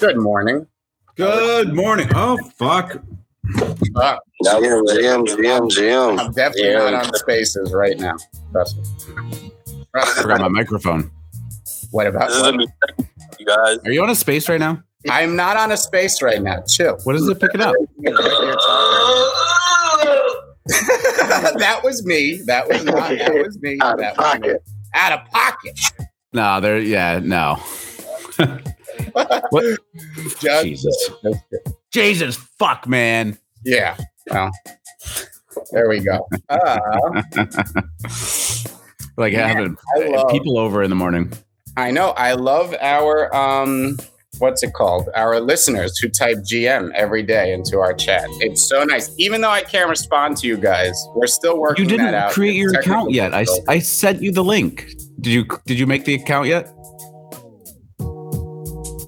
Good morning. Good morning. Oh fuck. GM, GM, GM, GM. I'm definitely Yeah. not on spaces right now. Trust me. Trust me. Forgot my microphone. What about This is a new you guys. Are you on a space right now? I'm not on a space right now. Chill. What is it picking up? that was me. That was not. That was me. Out of that was me. pocket. Out of pocket. No, there. Yeah, no. what? Just- Jesus. Jesus, fuck, man. Yeah. Well, there we go. Uh, Like Man, having love- people over in the morning. I know. I love our um, what's it called? Our listeners who type GM every day into our chat. It's so nice. Even though I can't respond to you guys, we're still working. You didn't out. create your account yet. I. I sent you the link. Did you did you make the account yet?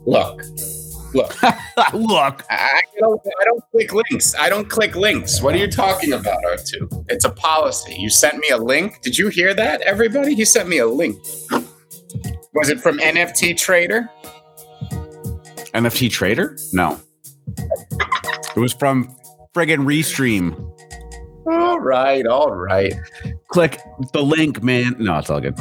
Look, look. Look. I, don't. I don't click links. I don't click links. What are you talking about, R2? It's a policy. You sent me a link. Did you hear that, everybody? You sent me a link. Was it from NFT Trader? NFT Trader? No. It was from friggin' Restream. All right, all right. Click the link, man. No, it's all good.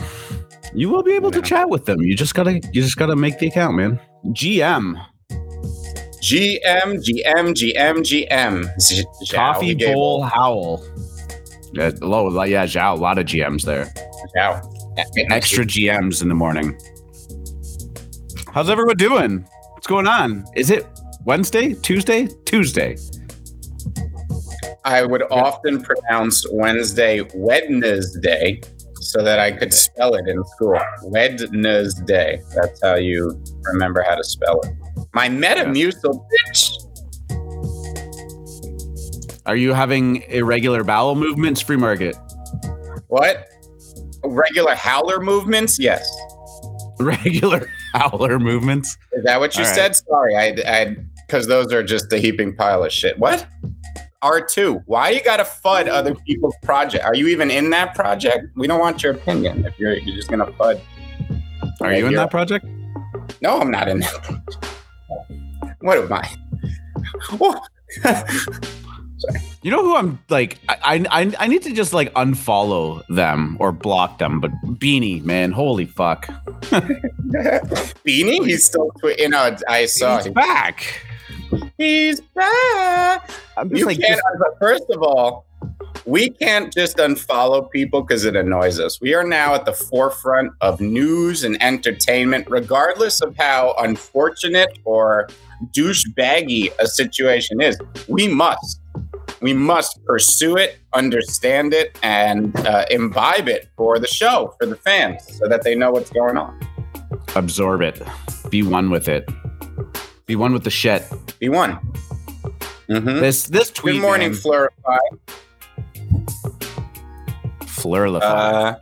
You will be able to chat with them. You just gotta you just gotta make the account, man. GM. GM, GM, GM, GM. Z- Zhao, we Coffee Bowl Howl. Yeah, low, yeah, Zhao, a lot of GMs there. Zhao. Extra GMs in the morning. How's everyone doing? What's going on? Is it Wednesday? Tuesday? Tuesday. I would often pronounce Wednesday Wednesday so that I could spell it in school. Wednesday. That's how you remember how to spell it. My Metamucil, bitch. Are you having irregular bowel movements, free market? What? Regular howler movements? Yes. Regular howler movements? Is that what you All right. said? Sorry, I, I, because those are just a heaping pile of shit. What? R2, why you gotta FUD other people's project? Are you even in that project? We don't want your opinion if you're, you're just gonna FUD. Are you in that project? No, I'm not in that project. What am I? You know who I'm like? I, I I need to just like unfollow them or block them. But Beanie, man, holy fuck, Beanie? He's still, twi- you know, I saw he's him. back. He's back. I'm just You like, can't, just- but first of all, we can't just unfollow people because it annoys us. We are now at the forefront of news and entertainment, regardless of how unfortunate or douchebaggy a situation is. We must. We must pursue it, understand it, and uh, imbibe it for the show, for the fans, so that they know what's going on. absorb it, be one with it, be one with the shit. Be one. Mhm. This this tweet. Good morning, man, Flurify. Uh,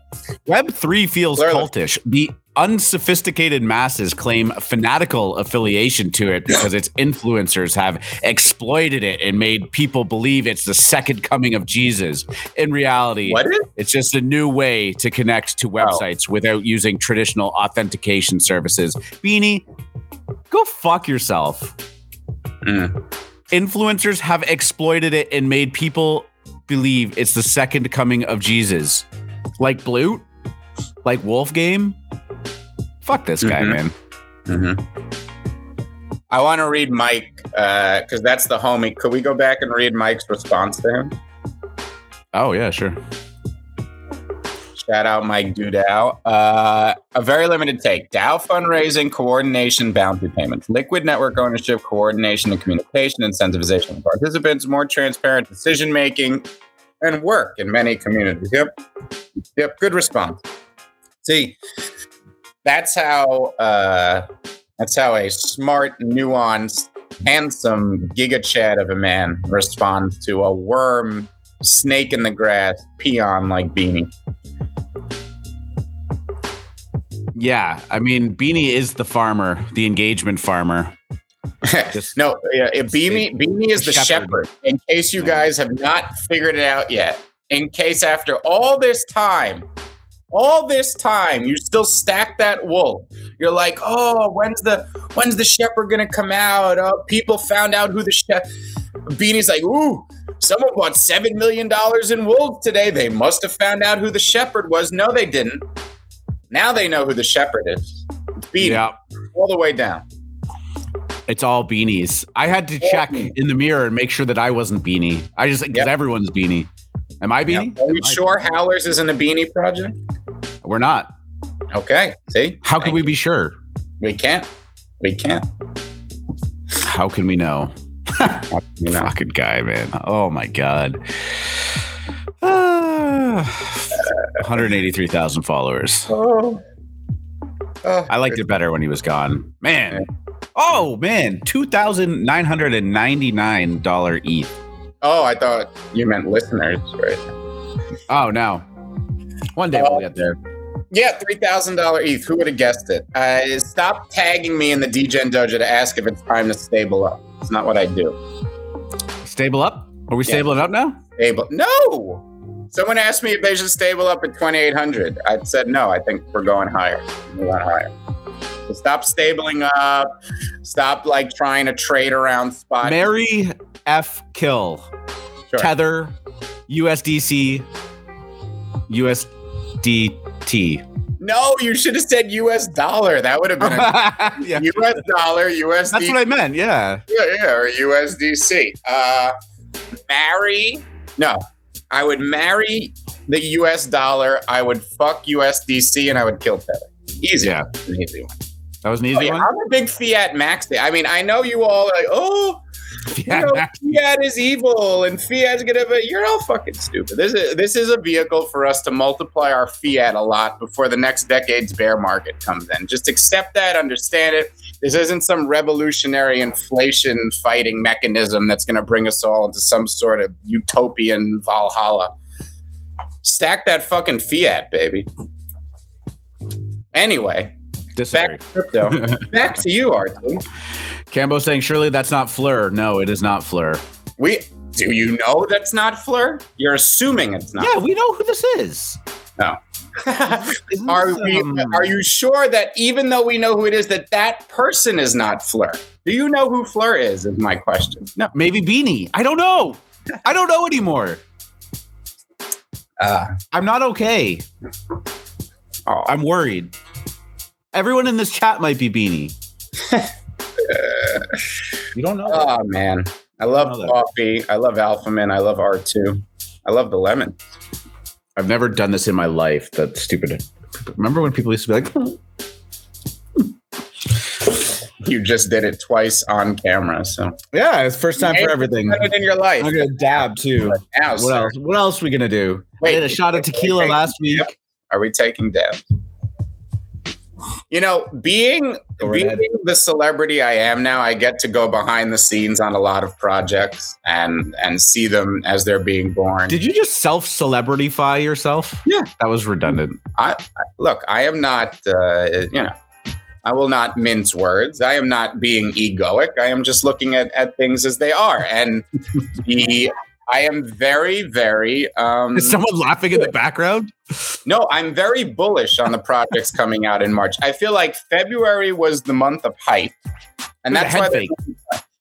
Web three feels Flurlif- cultish. The unsophisticated masses claim fanatical affiliation to it because its influencers have exploited it and made people believe it's the second coming of Jesus. In reality? It's just a new way to connect to websites without using traditional authentication services. Beanie, go fuck yourself. Mm. Influencers have exploited it and made people believe it's the second coming of Jesus. Like Blute, like Wolf Game. Fuck this guy, Mhm. man. Mm-hmm. I want to read Mike because that's the homie. Could we go back and read Mike's response to him? Oh, yeah, sure. Shout out Mike Dudas. Uh, a very limited take. DAO fundraising, coordination, bounty payments, liquid network ownership, coordination and communication, incentivization of participants, more transparent decision making, and work in many communities. Yep. Yep. Good response. See, that's how uh, that's how a smart, nuanced, handsome giga chad of a man responds to a worm, snake in the grass, peon like beanie. Yeah, I mean, Beanie is the farmer, the engagement farmer. Just- no, yeah, Beanie, Beanie is the Shepherd. shepherd. In case you guys have not figured it out yet, in case after all this time, all this time, you still stack that wool. You're like, oh, when's the when's the shepherd gonna come out? Oh, people found out who the shepherd. Beanie's like, ooh, someone bought seven million dollars in wool today. They must have found out who the shepherd was. No, they didn't. Now they know who the shepherd is. It's Beanie Yeah. all the way down. It's all beanies. I had to check in the mirror and make sure that I wasn't beanie. I just because Yep. everyone's beanie. Am I beanie? Are we Am I- sure Howlers isn't a beanie project? We're not. Okay. See, How can we be sure? We can't. We can't. How can we know? You know. Fucking guy, man. Oh my god. 183,000 followers. Oh. Oh, I liked it better when he was gone. Man. Oh man, $2,999 ETH. Oh, I thought you meant listeners, right? Oh no. One day we'll get there. Yeah, three thousand dollar ETH. Who would have guessed it? Uh, stop tagging me in the DGen Dojo to ask if it's time to stable up. It's not what I do. Stable up? Are we Yeah. stabling up now? Stable? No. Someone asked me if they should stable up at twenty eight hundred. I said no. I think we're going higher. We want higher. So stop stabling up. Stop like trying to trade around spots. Mary F. Kill. Sure. Tether, USDC, USDT. No, you should have said U.S. dollar. That would have been a yeah. U.S. dollar, USD. That's what I meant. Yeah. yeah, yeah, or USDC. Uh, marry? No, I would marry the U.S. dollar. I would fuck USDC, and I would kill Tether. Easy, Yeah. An easy one. That was an Oh, easy yeah, one. I'm a big fiat max. day. I mean, I know you all are like, oh, you know, fiat is evil, and fiat's gonna. Be, you're all fucking stupid. This is this is a vehicle for us to multiply our fiat a lot before the next decade's bear market comes in. Just accept that, understand it. This isn't some revolutionary inflation fighting mechanism that's going to bring us all into some sort of utopian Valhalla. Stack that fucking fiat, baby. Anyway, Disagree. back to crypto. back to you, Artie. Cambo saying, surely that's not Fleur. No, it is not Fleur. We do you know that's not Fleur? You're assuming it's not. Yeah, we know who this is. Isn't are we? Are you sure that even though we know who it is, that that person is not Fleur? Do you know who Fleur is? Is my question. No. maybe Beanie? I don't know. I don't know anymore. Uh, I'm not okay. oh, I'm worried. Everyone in this chat might be Beanie. you don't know. oh man, I love that. coffee. I love Alpha Man. I love R2. I love the lemon. I've never done this in my life. That's stupid. Remember when people used to be like, "Hmm, You just did it twice on camera, so "Yeah, it's first time for everything." It in your life. I'm gonna dab too. Now, What sir. else? What else we gonna do? Wait, I did a shot of tequila last week. Yep. Are we taking dabs? You know, being being the celebrity I am now, I get to go behind the scenes on a lot of projects and and see them as they're being born. Did you just self celebrityfy yourself? Yeah. that was redundant. I, I look? I am not. Uh, you know, I will not mince words. I am not being egoic. I am just looking at at things as they are, and the. I am very, very. Um, Is someone laughing in the background? No, I'm very bullish on the projects coming out in March. I feel like February was the month of hype, and that's why. there's-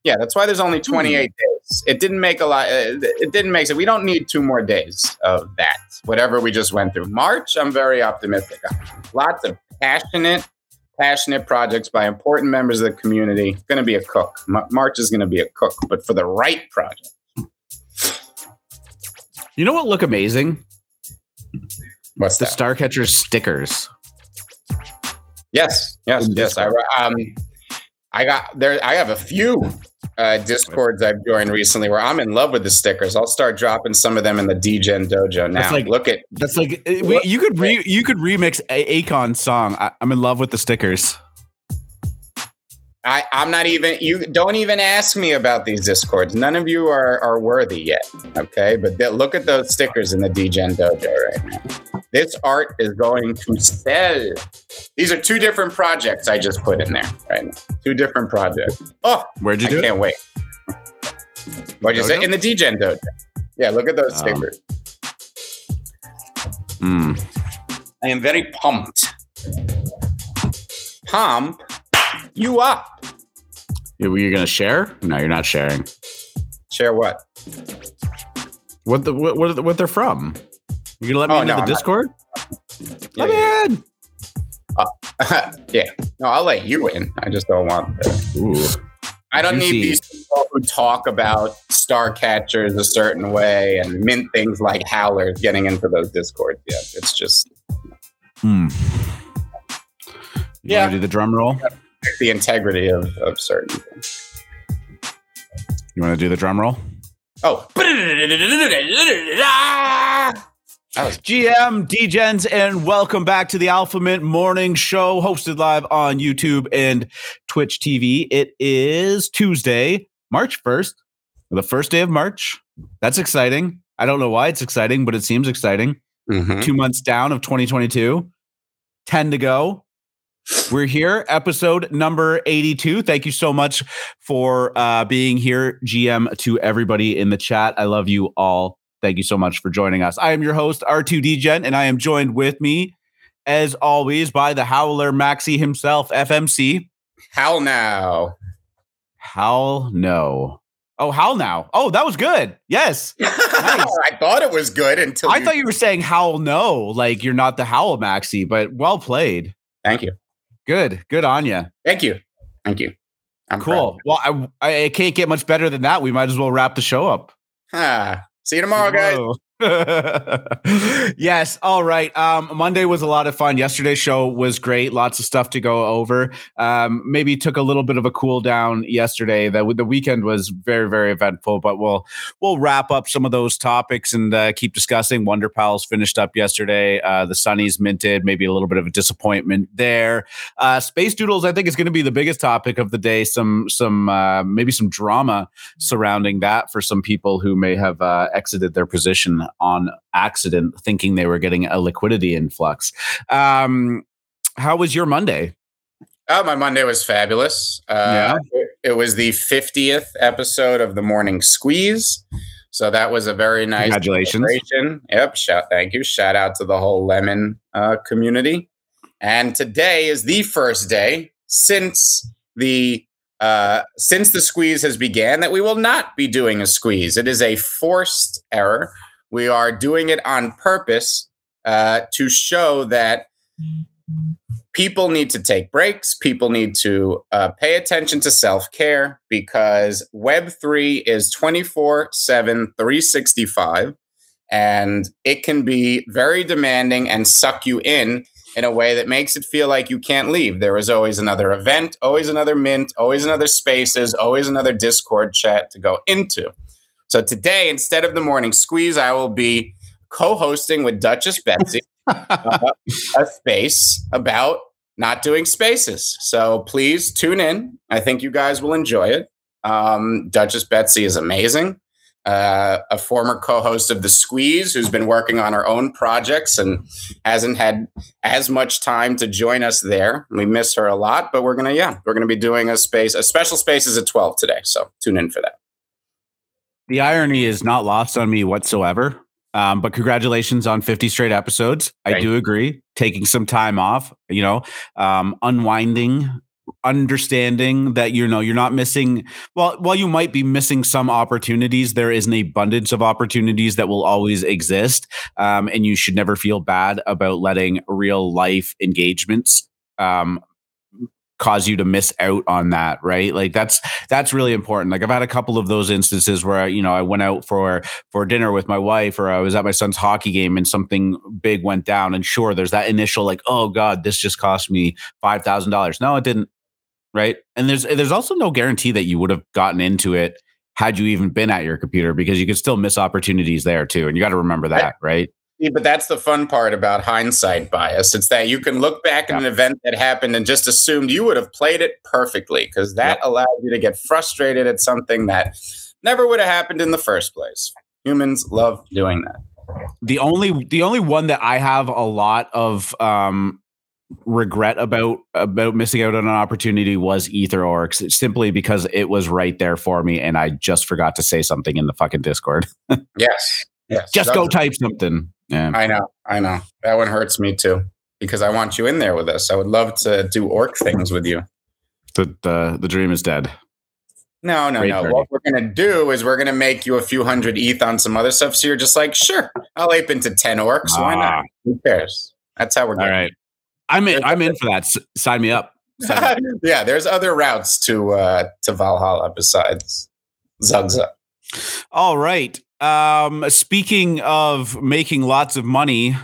Yeah, that's why there's only 28 days. It didn't make a lot. Uh, it didn't make it. We don't need two more days of that. Whatever we just went through. March, I'm very optimistic. Lots of passionate, passionate projects by important members of the community. It's going to be a cook. Ma- March is going to be a cook, but for the right project. You know what look amazing? What's The that? Starcatcher stickers. Yes, yes, yes. I um, I got there. I have a few uh, discords I've joined recently where I'm in love with the stickers. I'll start dropping some of them in the DGen dojo now. That's like- Look at That's like uh, we, you could re, you could remix a- Akon's song. I, I'm in love with the stickers. I. I'm not even. You don't even ask me about these discords. None of you are are worthy yet. Okay, but th- look at those stickers in the DGen dojo right now. This art is going to sell. These are two different projects I just put in there right now. Two different projects. Oh, Where'd you I do it? can't wait. What'd you say? In the DGen dojo. Yeah, look at those Um, stickers. Mm. I am very pumped. Pump you up. You- You're gonna share? No, you're not sharing. Share what? What the what what, what they're from? You gonna let me Oh, into no, the I'm not- Discord? Yeah, Let me in. yeah. yeah. No, I'll let you in. I just don't want to. Ooh. I don't Juicy. need these people who talk about star catchers a certain way and mint things like howlers getting into those discords yet. It's just Hmm. You Yeah. do the drum roll? The integrity of, of certain things. You want to do the drum roll? Oh. That was GM, DGens, and welcome back to the Alpha Mint Morning Show, hosted live on YouTube and Twitch TV. It is Tuesday, March 1st, the first day of March. That's exciting. I don't know why it's exciting, but it seems exciting. Mhm. Two months down of 2022, 10 to go. We're here, episode number 82. Thank you so much for uh, being here, GM, to everybody in the chat. I love you all. Thank you so much for joining us. I am your host, R2DGen, and I am joined with me, as always, by the Howler Maxi himself, FMC. Howl now. Howl no. Oh, howl now. Oh, that was good. Yes. I thought it was good until I you- thought you were saying howl no, like you're not the Howl Maxi, but well played. Thank you. Good. Good on you. Thank you. Thank you. I'm Cool. Well, I, I can't get much better than that. We might as well wrap the show up. Ah, see you tomorrow, guys. Yes. All right. Um, Monday was a lot of fun. Yesterday's show was great. Lots of stuff to go over. Um, maybe took a little bit of a cool down yesterday. The, the weekend was very, very eventful, but we'll we'll wrap up some of those topics and uh, keep discussing. Wonder Pals finished up yesterday. Uh, the Sunnies minted. Maybe a little bit of a disappointment there. Uh, Space Doodles, I think, is going to be the biggest topic of the day. Some some uh, maybe some drama surrounding that for some people who may have uh, exited their position on accident, thinking they were getting a liquidity influx. Um, how was your Monday? Oh, my Monday was fabulous. Uh, it, it was the 50th episode of the Morning Squeeze. So that was a very nice Congratulations. celebration. Yep. Shout, thank you. Shout out to the whole Lemon uh, community. And today is the first day since the uh, since the squeeze has began that we will not be doing a squeeze. It is a forced error. We are doing it on purpose uh, to show that people need to take breaks. People need to uh, pay attention to self care because Web3 is 24 7, 365, and it can be very demanding and suck you in in a way that makes it feel like you can't leave. There is always another event, always another mint, always another spaces, always another Discord chat to go into. So today, instead of the morning squeeze, I will be co hosting with Duchess Betsy uh, a space about not doing spaces. So please tune in. I think you guys will enjoy it. Um, Duchess Betsy is amazing. Uh, a former co-host of the Squeeze, who's been working on her own projects and hasn't had as much time to join us there. We miss her a lot, but we're gonna, yeah, we're gonna be doing a space, a special spaces at twelve today. So tune in for that. The irony is not lost on me whatsoever. Um, but congratulations on 50 straight episodes. I do agree. Taking some time off, you know, um, unwinding, understanding that you know you're not missing. Well, while you might be missing some opportunities, there is an abundance of opportunities that will always exist, um, and you should never feel bad about letting real life engagements um, cause you to miss out on that right? Like that's that's really important. Like i've had a couple of those instances where I, you know i went out for for dinner with my wife or i was at my son's hockey game and something big went down and sure there's that initial like oh god this just cost me $5000 no it didn't right? And there's there's also no guarantee that you would have gotten into it had you even been at your computer because you could still miss opportunities there too and you got to remember that right Yeah, but that's the fun part about hindsight bias. It's that you can look back at an event that happened and just assumed you would have played it perfectly because that allowed you to get frustrated at something that never would have happened in the first place. Humans love doing that. the only the only one that I have a lot of um regret about about missing out on an opportunity was Ether Orcs simply because it was right there for me and I just forgot to say something in the fucking Discord. Yes. Yes. Just go type something. Yeah. I know, I know. That one hurts me too because I want you in there with us. I would love to do orc things with you. The the the dream is dead. No, no, no. What we're gonna do is we're gonna make you a few hundred ETH on some other stuff. So you're just like, sure, I'll ape into ten orcs. Why Ah. not? Who cares? That's how we're All going. right. I'm in. I'm in for that. S- sign me up. Sign me up. yeah, there's other routes to uh to Valhalla besides Zugza. All right. Um, speaking of making lots of money,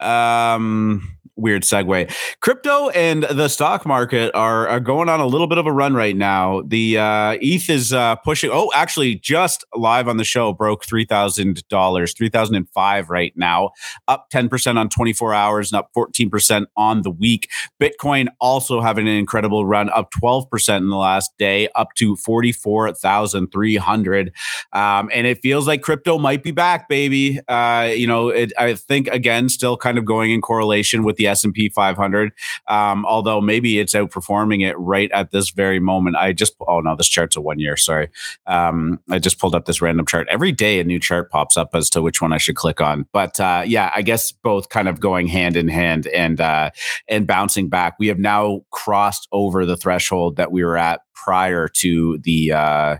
um, weird segue. Crypto and the stock market are, are going on a little bit of a run right now. The uh, ETH is uh, pushing. Oh, actually, just live on the show broke three thousand dollars, three thousand and five right now, up ten percent on twenty four hours and up fourteen percent on the week. Bitcoin also having an incredible run, up twelve percent in the last day, up to forty four thousand three hundred. Um, and it feels like crypto might be back, baby. Uh, you know, it, I think again, still kind of going in correlation with the S and P 500. Um, although maybe it's outperforming it right at this very moment. I just oh no, this chart's a one year. Sorry, um, I just pulled up this random chart. Every day a new chart pops up as to which one I should click on. But uh, yeah, I guess both kind of going hand in hand and uh, and bouncing back. We have now crossed over the threshold that we were at prior to the. Uh,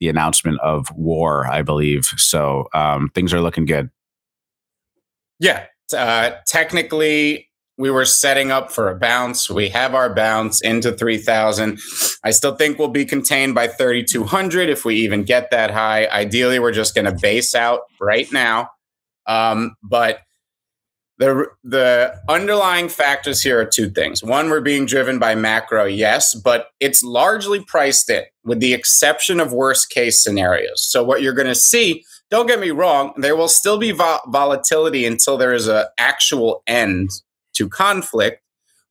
the announcement of war, I believe. So um, things are looking good. Yeah. Uh, technically, we were setting up for a bounce. We have our bounce into 3,000. I still think we'll be contained by 3,200 if we even get that high. Ideally, we're just going to base out right now. Um, but the the underlying factors here are two things. One, we're being driven by macro, yes, but it's largely priced in, with the exception of worst case scenarios. So what you're going to see, don't get me wrong, there will still be vol- volatility until there is an actual end to conflict,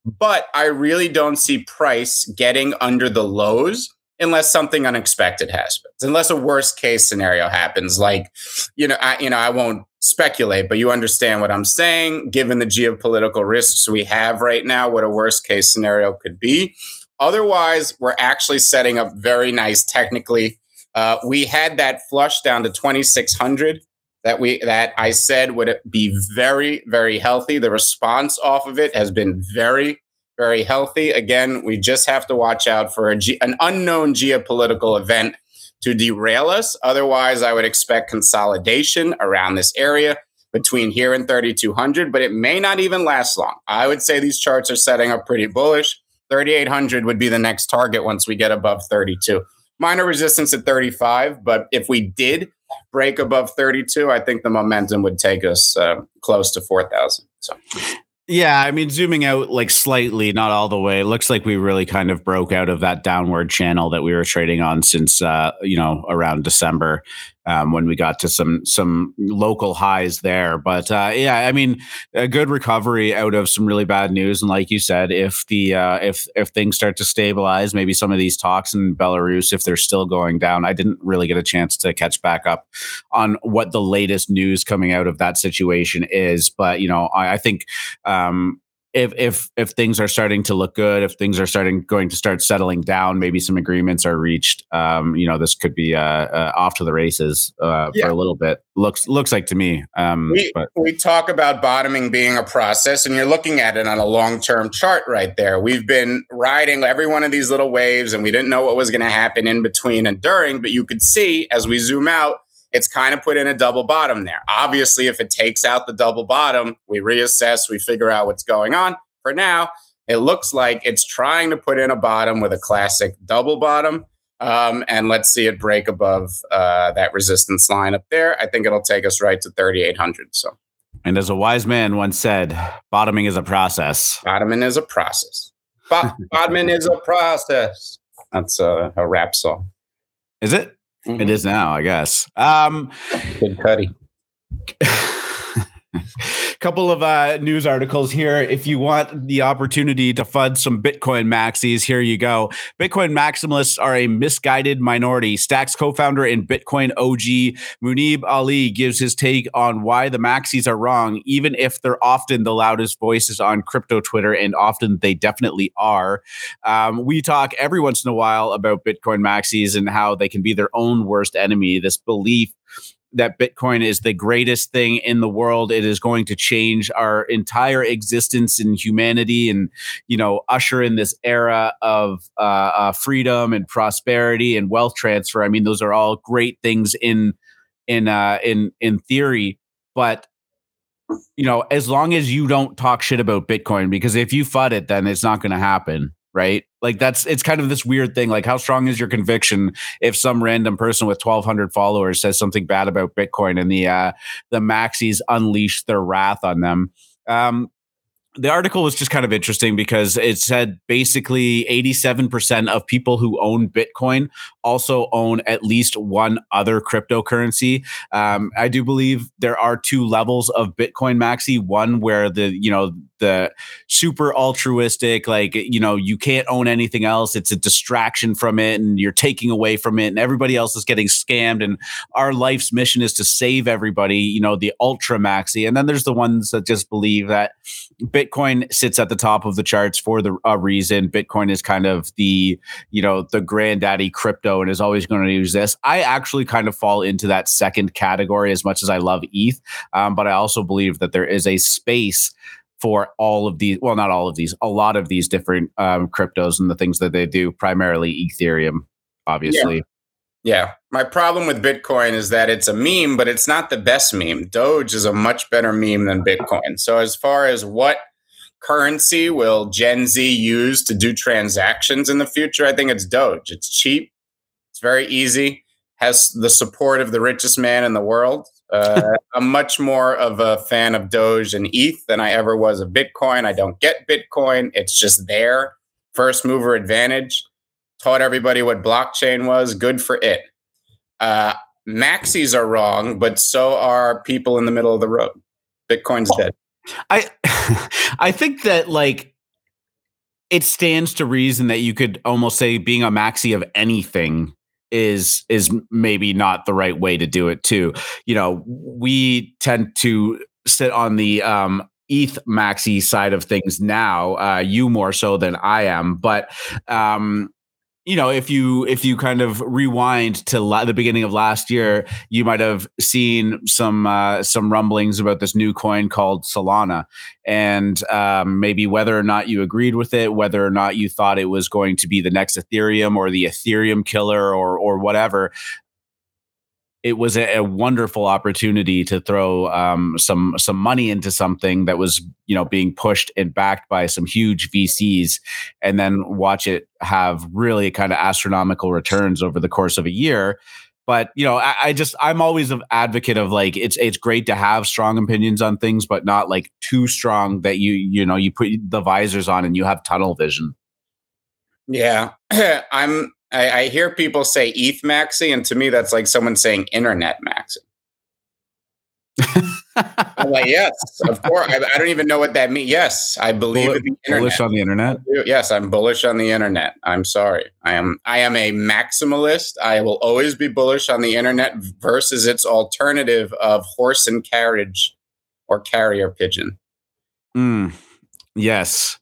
but I really don't see price getting under the lows unless something unexpected happens, unless a worst case scenario happens. Like, you know, I, you know, I won't speculate, but you understand what I'm saying. Given the geopolitical risks we have right now, what a worst case scenario could be. Otherwise, we're actually setting up very nice technically. Uh, we had that flush down to 2600 that we that I said would be very very healthy. The response off of it has been very very healthy. Again, we just have to watch out for ge- an unknown geopolitical event to derail us. Otherwise, I would expect consolidation around this area between here and 3200, but it may not even last long. I would say these charts are setting up pretty bullish. 3800 would be the next target once we get above 32. Minor resistance at 35, but if we did break above 32, I think the momentum would take us uh, close to 4000. So Yeah, I mean, zooming out like slightly, not all the way. It looks like we really kind of broke out of that downward channel that we were trading on since uh, you know around December um, when we got to some some local highs there. But uh, yeah, I mean, a good recovery out of some really bad news. And like you said, if the uh, if if things start to stabilize, maybe some of these talks in Belarus, if they're still going down, I didn't really get a chance to catch back up on what the latest news coming out of that situation is. But you know, I, I think um, if if if things are starting to look good, if things are starting going to start settling down, maybe some agreements are reached. Um, you know, this could be uh, uh, off to the races uh, Yeah. for a little bit. Looks looks like to me. Um, we, but we talk about bottoming being a process, and you're looking at it on a long term chart right there. We've been riding every one of these little waves, and we didn't know what was going to happen in between and during, but you could see as we zoom out, it's kind of put in a double bottom there. Obviously, if it takes out the double bottom, we reassess, we figure out what's going on. For now, it looks like it's trying to put in a bottom with a classic double bottom. Um, and let's see it break above uh, that resistance line up there. I think it'll take us right to 3,800. So and as a wise man once said, bottoming is a process. bottoming is a process. Bo- bottoming is a process. That's a, a rap song. Is it? It is now, I guess. Um, Good Cuddy. couple of uh, news articles here. If you want the opportunity to fund some Bitcoin maxis, here you go. Bitcoin maximalists are a misguided minority. Stacks co-founder and Bitcoin OG Muneeb Ali gives his take on why the maxis are wrong, even if they're often the loudest voices on crypto Twitter, and often they definitely are. Um, we talk every once in a while about Bitcoin maxis and how they can be their own worst enemy. This belief that Bitcoin is the greatest thing in the world. It is going to change our entire existence in humanity, and you know, usher in this era of uh, uh, freedom and prosperity and wealth transfer. I mean, those are all great things in in uh, in in theory, but you know, as long as you don't talk shit about Bitcoin, because if you fud it, then it's not going to happen, right? Like that's it's kind of this weird thing. Like, how strong is your conviction if some random person with twelve hundred followers says something bad about Bitcoin and the uh, the maxis unleash their wrath on them? Um, the article was just kind of interesting because it said basically 87% of people who own Bitcoin also own at least one other cryptocurrency. Um, I do believe there are two levels of Bitcoin maxi. One where the you know the super altruistic, like you know you can't own anything else. It's a distraction from it, and you're taking away from it, and everybody else is getting scammed. And our life's mission is to save everybody. You know the ultra maxi, and then there's the ones that just believe that. Bitcoin sits at the top of the charts for the a reason. Bitcoin is kind of the you know the granddaddy crypto and is always going to use this. I actually kind of fall into that second category as much as I love ETH, um, but I also believe that there is a space for all of these. Well, not all of these, a lot of these different um, cryptos and the things that they do. Primarily Ethereum, obviously. Yeah. Yeah. My problem with Bitcoin is that it's a meme, but it's not the best meme. Doge is a much better meme than Bitcoin. So, as far as what currency will Gen Z use to do transactions in the future, I think it's Doge. It's cheap, very easy, has the support of the richest man in the world. Uh, I'm much more of a fan of Doge and ETH than I ever was of Bitcoin. I don't get Bitcoin, it's just there. First mover advantage taught everybody what blockchain was. Good for it. Uh, maxis are wrong, but so are people in the middle of the road. Bitcoin's dead. I I think that like it stands to reason that you could almost say being a maxi of anything is is maybe not the right way to do it too. You know, we tend to sit on the um ETH maxi side of things now, uh, you more so than I am, but um, you know if you if you kind of rewind to la- the beginning of last year you might have seen some uh, some rumblings about this new coin called solana. And um, maybe whether or not you agreed with it whether or not you thought it was going to be the next ethereum or the ethereum killer or or whatever it was a, a, wonderful opportunity to throw um, some some money into something that was you know being pushed and backed by some huge VCs, and then watch it have really kind of astronomical returns over the course of a year. But you know, I, I just I'm always an advocate of like it's it's great to have strong opinions on things, but not like too strong that you you know you put the visors on and you have tunnel vision. Yeah, I'm I, I hear people say ETH maxi, and to me, that's like someone saying internet maxi. I'm like, yes, of course. I, I, don't even know what that means. Yes, I believe Bull- in the internet. Bullish on the internet. Yes, I'm bullish on the internet. I'm sorry. I am. I am a maximalist. I will always be bullish on the internet versus its alternative of horse and carriage or carrier pigeon. Mm, yes.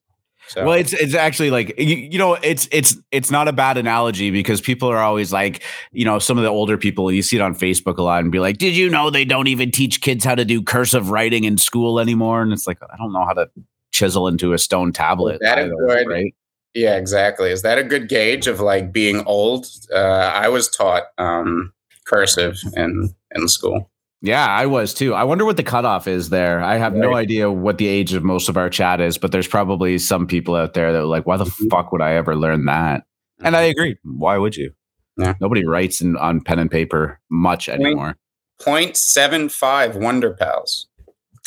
So. Well, it's it's actually like you, you, know it's it's it's not a bad analogy because people are always like you know some of the older people you see it on Facebook a lot and be like, did you know they don't even teach kids how to do cursive writing in school anymore? And it's like I don't know how to chisel into a stone tablet. Is that either, good, right? Yeah, exactly. Is that a good gauge of like being old? Uh, I was taught um, cursive in in school. Yeah, I was too. I wonder what the cutoff is there. I have right. no idea what the age of most of our chat is, but there's probably some people out there that are like, why the mm-hmm. fuck would I ever learn that? And I agree. Why would you? Yeah. Nobody writes in, on pen and paper much Point, anymore. 0.75 Wonder Pals.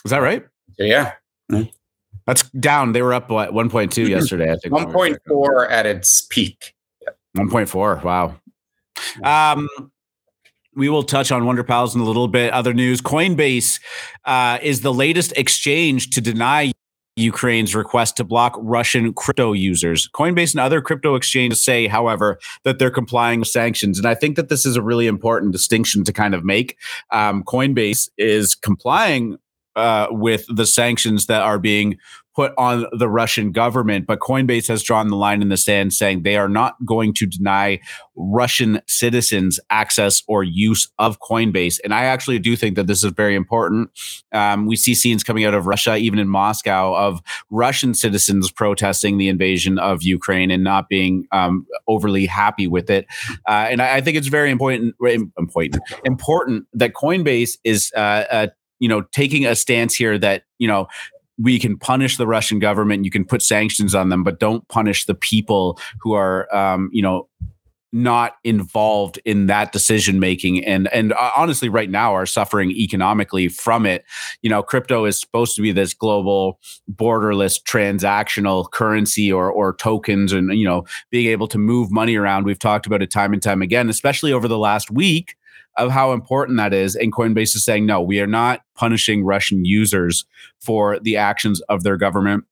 Is that right? Yeah. Mm-hmm. That's down. They were up what 1.2 yesterday, I think. 1.4 at its peak. 1.4. Wow. Um, we will touch on Wonder Pals in a little bit. Other news Coinbase uh, is the latest exchange to deny Ukraine's request to block Russian crypto users. Coinbase and other crypto exchanges say, however, that they're complying with sanctions. And I think that this is a really important distinction to kind of make. Um, Coinbase is complying uh, with the sanctions that are being put on the Russian government. But Coinbase has drawn the line in the sand, saying they are not going to deny Russian citizens access or use of Coinbase. And I actually do think that this is very important. Um, we see scenes coming out of Russia, even in Moscow, of Russian citizens protesting the invasion of Ukraine and not being um, overly happy with it. Uh, and I, I, think it's very important, important, important that Coinbase is. Uh, uh, you know, taking a stance here that you know we can punish the Russian government, you can put sanctions on them, but don't punish the people who are, um, you know, not involved in that decision making and and uh, honestly right now are suffering economically from it. You know crypto is supposed to be this global borderless transactional currency or or tokens and you know being able to move money around. We've talked about it time and time again especially over the last week of how important that is. And Coinbase is saying, no, we are not punishing Russian users for the actions of their government.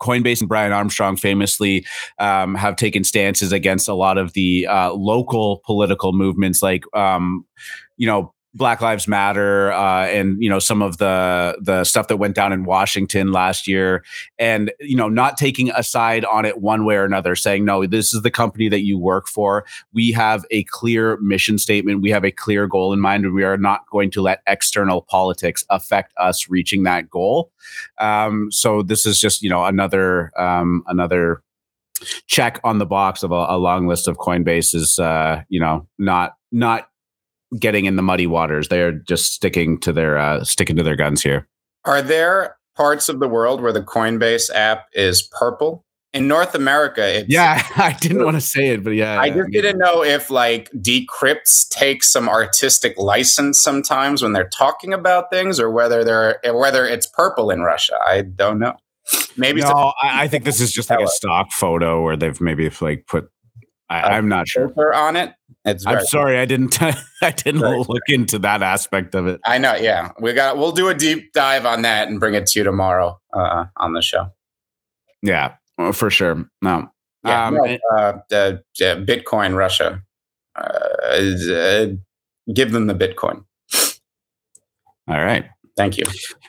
Coinbase and Brian Armstrong famously um, have taken stances against a lot of the uh, local political movements, like um, you know Black Lives Matter uh, and you know some of the the stuff that went down in Washington last year, and you know not taking a side on it one way or another, saying no, this is the company that you work for. We have a clear mission statement. We have a clear goal in mind, and we are not going to let external politics affect us reaching that goal. Um, so this is just you know another um, another check on the box of a, a long list of Coinbase's uh, you know not not getting in the muddy waters. They're just sticking to their uh, sticking to their guns here. Are there parts of the world where the Coinbase app is purple? In North America, yeah, I didn't want to say it, but yeah, I just didn't know if like Decrypts take some artistic license sometimes when they're talking about things, or whether they're whether it's purple in Russia. I don't know. Maybe no, I, I think this is just like a stock photo where they've maybe like put I, am not sure on it. It's I'm sorry, I didn't. I didn't look into that aspect of it. I know. Yeah, we got. We'll do a deep dive on that and bring it to you tomorrow uh, on the show. Yeah, for sure. No. Yeah, um, no, uh, uh, Bitcoin Russia. Uh, uh, give them the Bitcoin. All right. Thank you.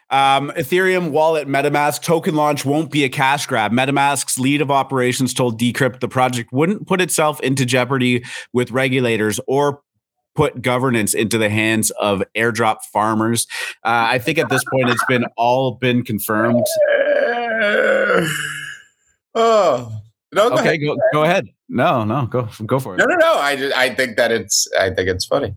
Um, Ethereum wallet MetaMask token launch won't be a cash grab. MetaMask's lead of operations told Decrypt the project wouldn't put itself into jeopardy with regulators or put governance into the hands of airdrop farmers. Uh, I think at this point it's been all been confirmed. oh. No, go okay, ahead. Go, go ahead. No, no, go go for it. No, no, no. I just, I think that it's I think it's funny.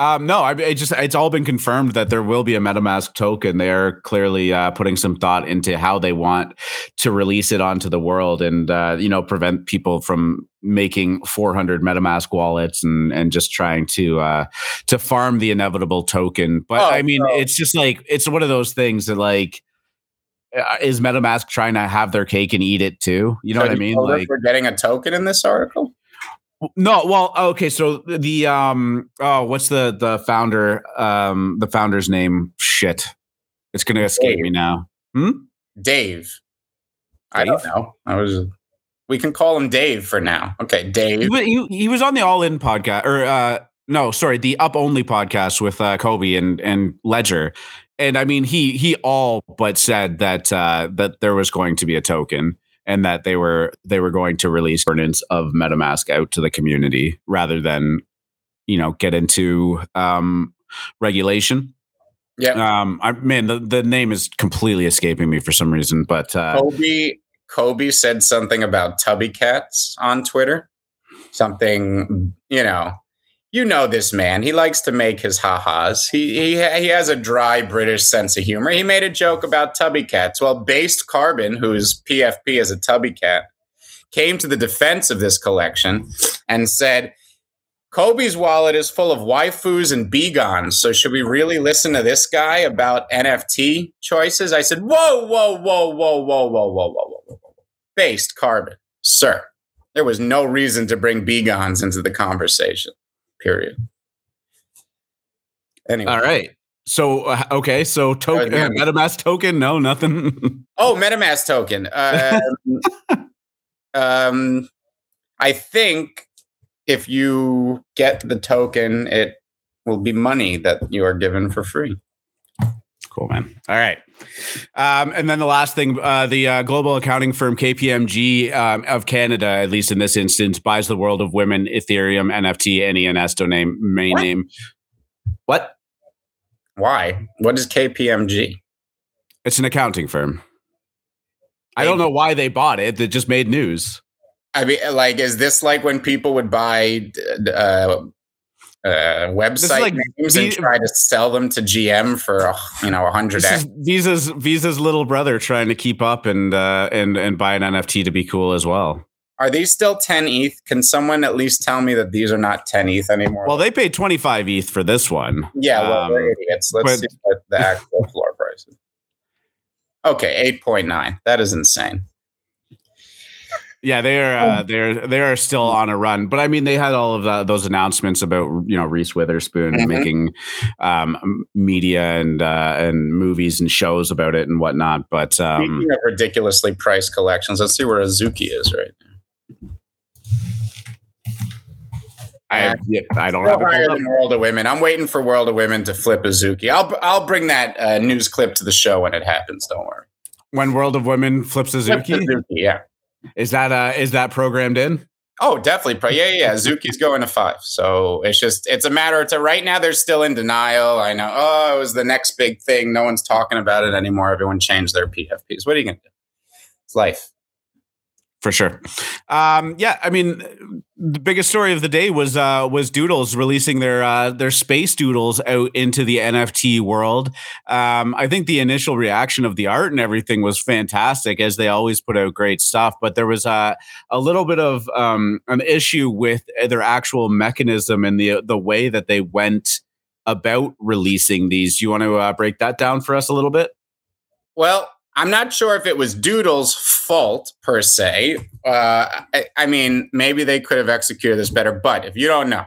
Um, no, I it just it's all been confirmed that there will be a MetaMask token. They're clearly uh, putting some thought into how they want to release it onto the world, and uh, you know prevent people from making 400 MetaMask wallets and and just trying to uh, to farm the inevitable token. But oh, I mean, no. it's just like it's one of those things that like uh, is MetaMask trying to have their cake and eat it too? You know so what I mean? Like we're getting a token in this article. No, well, okay. So the um, oh, what's the the founder um the founder's name? Shit, it's gonna escape Dave. me now. Hmm. Dave. Dave. I don't know. I was. We can call him Dave for now. Okay, Dave. He, he, he was on the All In podcast, or uh, no, sorry, the Up Only podcast with uh, Cobie and and Ledger, and I mean he he all but said that uh, that there was going to be a token and that they were they were going to release governance of MetaMask out to the community rather than you know get into um, regulation. Yeah, um, I man, the, the name is completely escaping me for some reason, but uh, Kobe Cobie said something about tubby cats on Twitter. Something you know you know this man. He likes to make his ha-has. He, he he has a dry British sense of humor. He made a joke about tubby cats. Well, Based Carbon, whose PFP is a tubby cat, came to the defense of this collection and said, Cobie's wallet is full of waifus and begons. So should we really listen to this guy about NFT choices? I said, whoa, whoa, whoa, whoa, whoa, whoa, whoa, whoa, whoa, whoa. Based Carbon, sir. There was no reason to bring begons into the conversation period. Anyway. All right. So uh, okay, so token uh, MetaMask token, no, nothing. oh, MetaMask token. Um, um, I think if you get the token, it will be money that you are given for free. Cool, man. All right. Um, and then the last thing, uh, the uh, global accounting firm KPMG um, of Canada, at least in this instance, buys the world of women, Ethereum, NFT, and ENS domain main What? name. What? Why? What is KPMG? It's an accounting firm. I don't know why they bought it. It just made news. I mean, like, is this like when people would buy uh, uh, website like names and try to sell them to GM for you know a hundred This X? is Visa's Visa's little brother trying to keep up and uh, and and buy an NFT to be cool as well. Are these still 10 ETH? Can someone at least tell me that these are not 10 ETH anymore? Well, they paid 25 ETH for this one. yeah, well, um, idiots. Let's but- see what the actual floor price is. Okay, 8.9. That is insane. Yeah, they're uh, they're they're still on a run, but I mean, they had all of the, those announcements about you know Reese Witherspoon Mhm. making um, media and uh, and movies and shows about it and whatnot. But um, Speaking of ridiculously priced collections, let's see where Azuki is right now. I yeah, I don't have higher than World of Women. I'm waiting for World of Women to flip Azuki. I'll I'll bring that uh, news clip to the show when it happens. Don't worry. when World of Women flips Flip Suzuki. Azuki, yeah. Is that uh is that programmed in? Oh, definitely. Yeah, yeah, yeah. Zuki's going to five. So it's just, it's a matter to right now, they're still in denial. I know, oh, it was the next big thing. No one's talking about it anymore. Everyone changed their PFPs. What are you to do? It's life. For sure. Um, yeah, I mean, the biggest story of the day was uh, was Doodles releasing their uh, their space doodles out into the NFT world. Um, I think the initial reaction of the art and everything was fantastic, as they always put out great stuff. But there was uh, a little bit of um, an issue with their actual mechanism and the the way that they went about releasing these. Do you want to uh, break that down for us a little bit? Well, I'm not sure if it was Doodle's fault per se. Uh, I, I mean, maybe they could have executed this better, but if you don't know,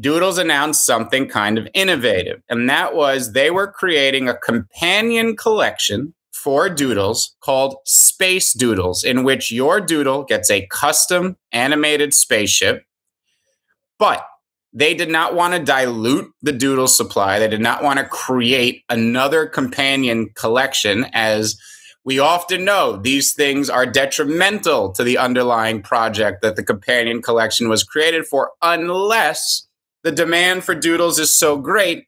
Doodles announced something kind of innovative, and that was they were creating a companion collection for Doodles called Space Doodles, in which your Doodle gets a custom animated spaceship, but they did not want to dilute the doodle supply. They did not want to create another companion collection, as we often know these things are detrimental to the underlying project that the companion collection was created for, unless the demand for doodles is so great,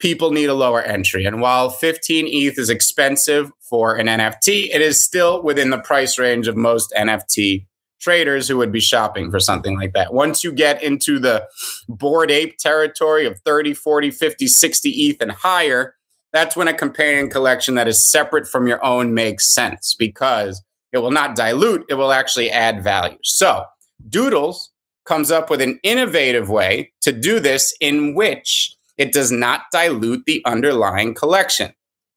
people need a lower entry. And while 15 ETH is expensive for an NFT, it is still within the price range of most NFT traders who would be shopping for something like that. Once you get into the Bored Ape territory of 30, 40, 50, 60 ETH and higher, that's when a companion collection that is separate from your own makes sense because it will not dilute, it will actually add value. So, Doodles comes up with an innovative way to do this in which it does not dilute the underlying collection.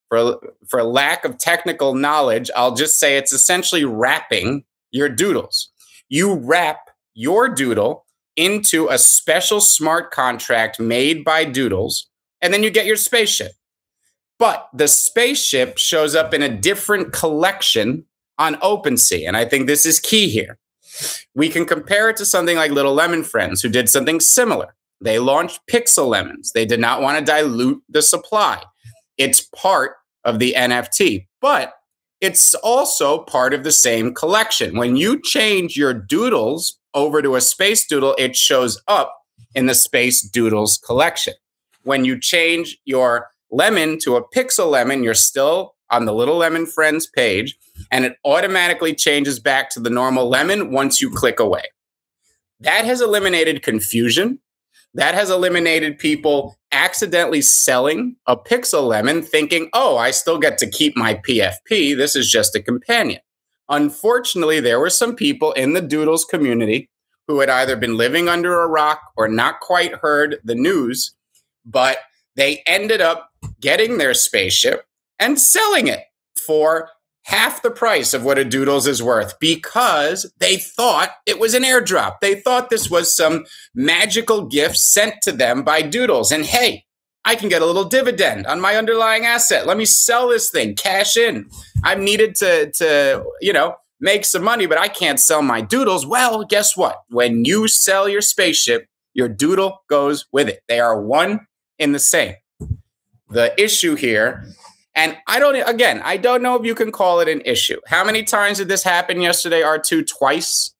For, for lack of technical knowledge, I'll just say it's essentially wrapping your doodles. You wrap your doodle into a special smart contract made by Doodles, and then you get your spaceship. But the spaceship shows up in a different collection on OpenSea. And I think this is key here. We can compare it to something like Little Lemon Friends, who did something similar. They launched Pixel Lemons. They did not want to dilute the supply. It's part of the NFT, but it's also part of the same collection. When you change your doodles over to a space doodle, it shows up in the space doodles collection. When you change your lemon to a pixel lemon, you're still on the Little Lemon Friends page, and it automatically changes back to the normal lemon once you click away. That has eliminated confusion. That has eliminated people accidentally selling a pixel lemon thinking, oh, I still get to keep my PFP. This is just a companion. Unfortunately, there were some people in the Doodles community who had either been living under a rock or not quite heard the news, but they ended up getting their spaceship and selling it for half the price of what a Doodles is worth because they thought it was an airdrop. They thought this was some magical gift sent to them by Doodles. And hey, I can get a little dividend on my underlying asset. Let me sell this thing, cash in. I'm needed to, to you know, make some money, but I can't sell my doodles. Well, guess what? When you sell your spaceship, your doodle goes with it. They are one in the same. the issue here, and I don't again, I don't know if you can call it an issue. How many times did this happen yesterday? R2 twice?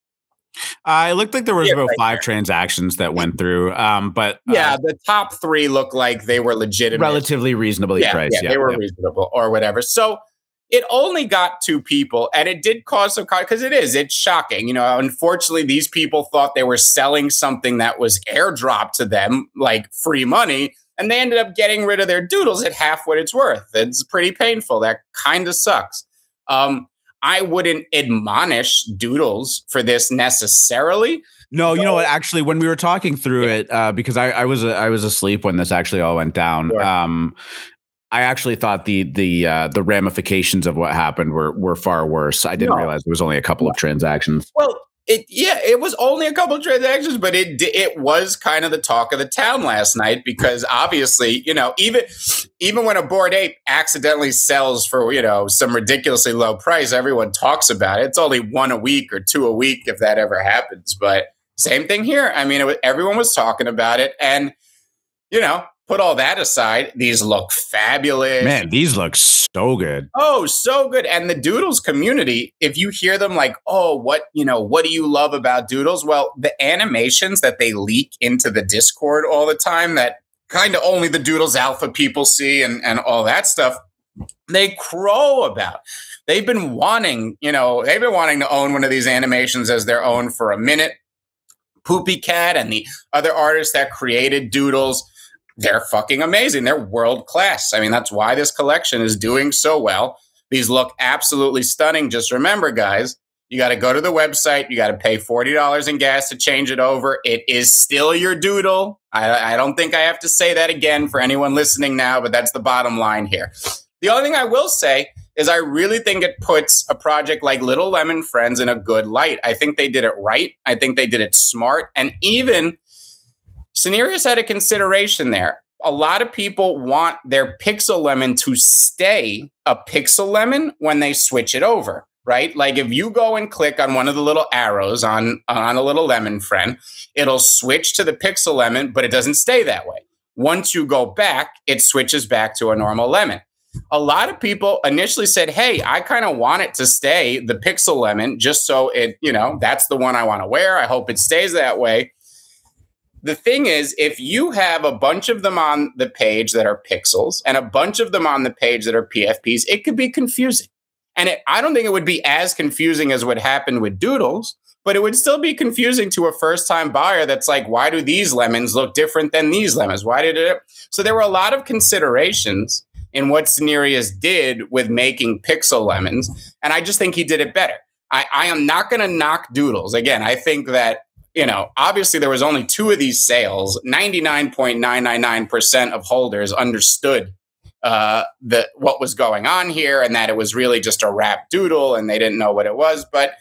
Uh, it looked like there was Yeah, about right five transactions that went through, um, but uh, Yeah, the top three look like they were legitimate. relatively reasonably yeah, priced. yeah, they were reasonable or whatever. So it only got two people, and it did cause some because it is it's shocking. You know, unfortunately, these people thought they were selling something that was airdropped to them, like free money, and they ended up getting rid of their doodles at half what it's worth. It's pretty painful. That kind of sucks. Um, I wouldn't admonish doodles for this necessarily. No, you know what? Actually, when we were talking through it, uh, because I, I was I was asleep when this actually all went down. Sure. Um, I actually thought the the uh, the ramifications of what happened were were far worse. I didn't No. realize it was only a couple of transactions. Well, it yeah, it was only a couple transactions, but it it was kind of the talk of the town last night because obviously, you know, even even when a Bored Ape accidentally sells for you know some ridiculously low price, everyone talks about it. It's only one a week or two a week if that ever happens. But same thing here. I mean, was, everyone was talking about it, and you know, put all that aside, these look fabulous. Man, these look so good. Oh, so good. And the Doodles community, if you hear them like, oh, what, you know, what do you love about Doodles? Well, the animations that they leak into the Discord all the time that kind of only the Doodles alpha people see and, and all that stuff, they crow about. They've been wanting, you know, they've been wanting to own one of these animations as their own for a minute. Poopy Cat and the other artists that created Doodles they're fucking amazing. They're world class. I mean, that's why this collection is doing so well. These look absolutely stunning. Just remember, guys, you got to go to the website. You got to pay $40 in gas to change it over. It is still your doodle. I, I don't think I have to say that again for anyone listening now, but that's the bottom line here. The only thing I will say is I really think it puts a project like Little Lemon Friends in a good light. I think they did it right. I think they did it smart. And even Cenarius had a consideration there. A lot of people want their Pixel Lemon to stay a Pixel Lemon when they switch it over, right? Like if you go and click on one of the little arrows on on a little lemon friend, it'll switch to the Pixel Lemon, but it doesn't stay that way. Once you go back, it switches back to a normal lemon. A lot of people initially said, "Hey, I kind of want it to stay the Pixel Lemon just so it, you know, that's the one I want to wear. I hope it stays that way." The thing is, if you have a bunch of them on the page that are pixels and a bunch of them on the page that are PFPs, it could be confusing. And it, I don't think it would be as confusing as what happened with Doodles, but it would still be confusing to a first time buyer that's like, why do these lemons look different than these lemons? Why did it? So there were a lot of considerations in what Cenarius did with making pixel lemons. And I just think he did it better. I, I am not going to knock Doodles. Again, I think that you know, obviously there was only two of these sales. 99.999% of holders understood uh, what was going on here and that it was really just a wrap doodle and they didn't know what it was. But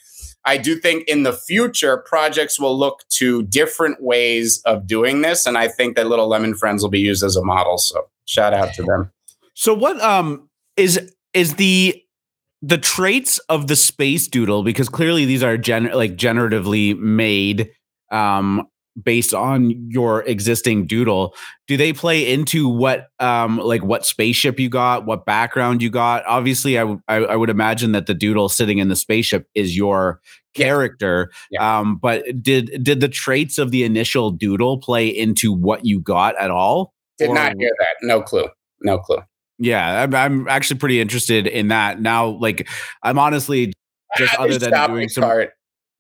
I do think in the future, projects will look to different ways of doing this. And I think that Little Lemon Friends will be used as a model. So shout out to them. So what um is is the the traits of the space doodle because clearly these are gen- like generatively made um based on your existing doodle do they play into what um like what spaceship you got what background you got obviously I, w- I, I would imagine that the doodle sitting in the spaceship is your character Yeah. um but did did the traits of the initial doodle play into what you got at all Did Or- not hear that. No clue. No clue. yeah, I'm, I'm actually pretty interested in that now. Like, I'm honestly just other than doing some. cart.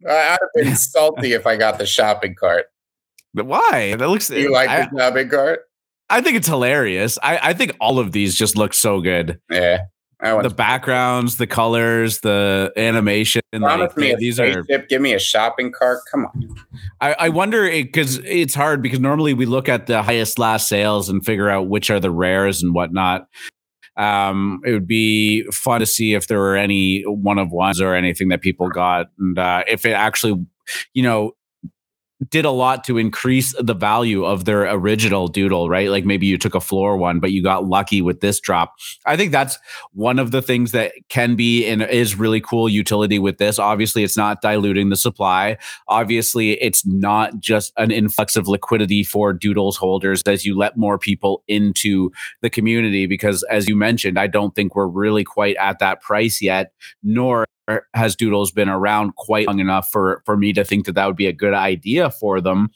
I'd have been salty if I got the shopping cart. But why? That looks. Do you like I, the shopping cart? I think it's hilarious. I, I think all of these just look so good. Yeah. The backgrounds, the colors, the animation. Like, me these are. Give me a shopping cart. Come on. I, I wonder because it's hard because normally we look at the highest last sales and figure out which are the rares and whatnot. Um, it would be fun to see if there were any one of ones or anything that people got, and uh, if it actually, you know, did a lot to increase the value of their original doodle, right? Like maybe you took a floor one, but you got lucky with this drop. I think that's one of the things that can be and is really cool utility with this. Obviously, it's not diluting the supply. Obviously, it's not just an influx of liquidity for doodles holders as you let more people into the community. Because as you mentioned, I don't think we're really quite at that price yet, nor has Doodles been around quite long enough for for me to think that that would be a good idea for them.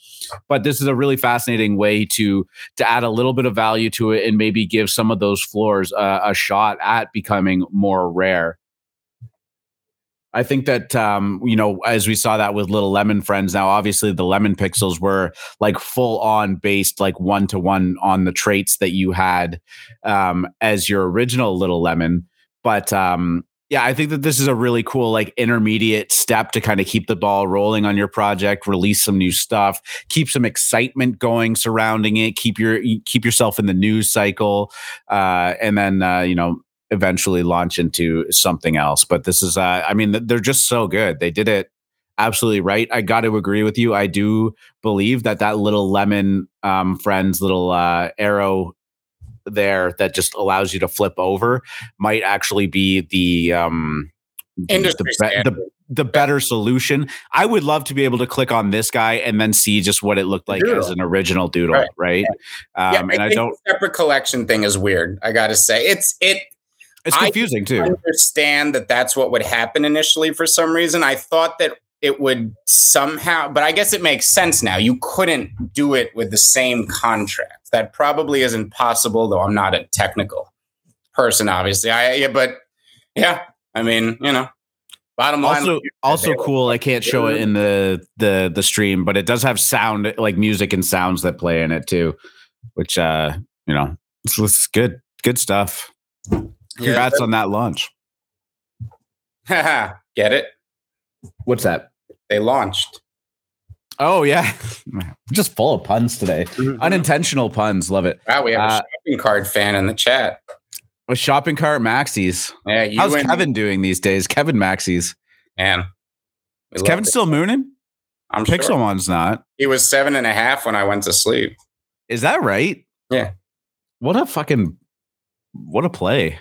But this is a really fascinating way to to add a little bit of value to it and maybe give some of those floors uh, a shot at becoming more rare. I think that um, you know, as we saw that with Little Lemon Friends. Now, obviously, the Lemon Pixels were like full on based, like one to one on the traits that you had um, as your original Little Lemon. But um, yeah, I think that this is a really cool, like intermediate step to kind of keep the ball rolling on your project, release some new stuff, keep some excitement going surrounding it, keep your keep yourself in the news cycle, uh, and then uh, you know eventually launch into something else. But this is, uh, I mean, they're just so good. They did it absolutely right. I got to agree with you. I do believe that that little lemon um, friends little uh, arrow there that just allows you to flip over might actually be the um the, the, the, the, better solution. I would love to be able to click on this guy and then see just what it looked like doodle. as an original doodle, right? right? Yeah. Um, yeah, I and I don't separate collection thing is weird. I got to say, it's it. It's confusing too. I too. Understand that that's what would happen initially for some reason. I thought that it would somehow, but I guess it makes sense now. You couldn't do it with the same contract. That probably isn't possible, though I'm not a technical person, obviously. I yeah, but yeah, I mean, you know, bottom line. Also, also cool. I can't show it in the the the stream, but it does have sound like music and sounds that play in it too, which uh, you know, it's, it's good, good stuff. Congrats yeah, on that launch. Get it? What's that? They launched. Oh yeah, just full of puns today. Mm-hmm. Unintentional puns, love it. Wow, we have uh, a shopping cart fan in the chat. A shopping cart Maxis. Yeah, how's Kevin doing these days? Kevin Maxis. Man, is Kevin it. still mooning? I'm Pixel sure. one's not. He was seven and a half when I went to sleep. Is that right? Yeah. What a fucking what a play.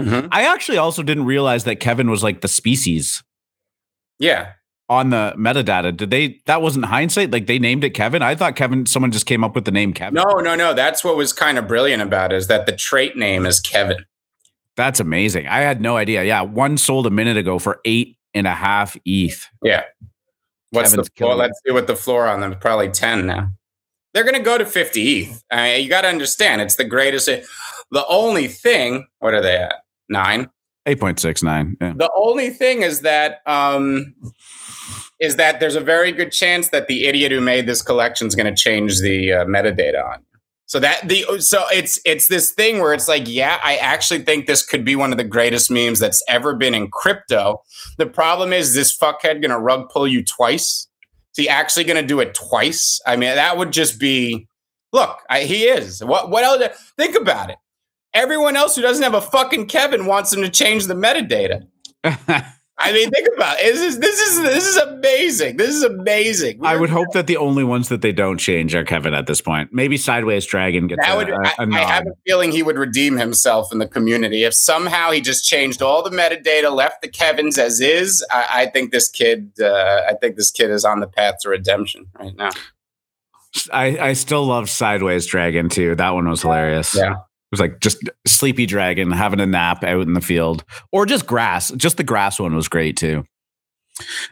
Mm-hmm. I actually also didn't realize that Kevin was like the species. Yeah, on the metadata did they that wasn't hindsight? Like they named it kevin? I thought kevin someone just came up with the name kevin. No no no. That's what was kind of brilliant about it is that the trait name is kevin. That's amazing. I had no idea. Yeah one sold a minute ago for eight and a half eth. Yeah. What's Kevin's the floor let's see what the floor on them probably 10 now. They're going to go to 50 eth. I mean, you got to understand it's the greatest the only thing what are they at? Nine? 8.69 yeah. the only thing is that um is that there's a very good chance that the idiot who made this collection is going to change the uh, metadata on so that the so it's it's this thing where it's like yeah i actually think this could be one of the greatest memes that's ever been in crypto. The problem is this fuckhead going to rug pull you twice? Is he actually going to do it twice? I mean that would just be look I, he is. What what else think about it. Everyone else who doesn't have a fucking kevin wants him to change the metadata I mean, think about it. This is this is this is amazing. This is amazing. We're, I would hope that the only ones that they don't change are Kevin at this point. Maybe Sideways Dragon gets that a, would, a, a I, I, have a feeling he would redeem himself in the community if somehow he just changed all the metadata, left the Kevin's as is. I, I think this kid. Uh, I think this kid is on the path to redemption right now. I, I still love Sideways Dragon too. That one was hilarious. Yeah. It was like just sleepy dragon having a nap out in the field, or just grass. Just the grass one was great too.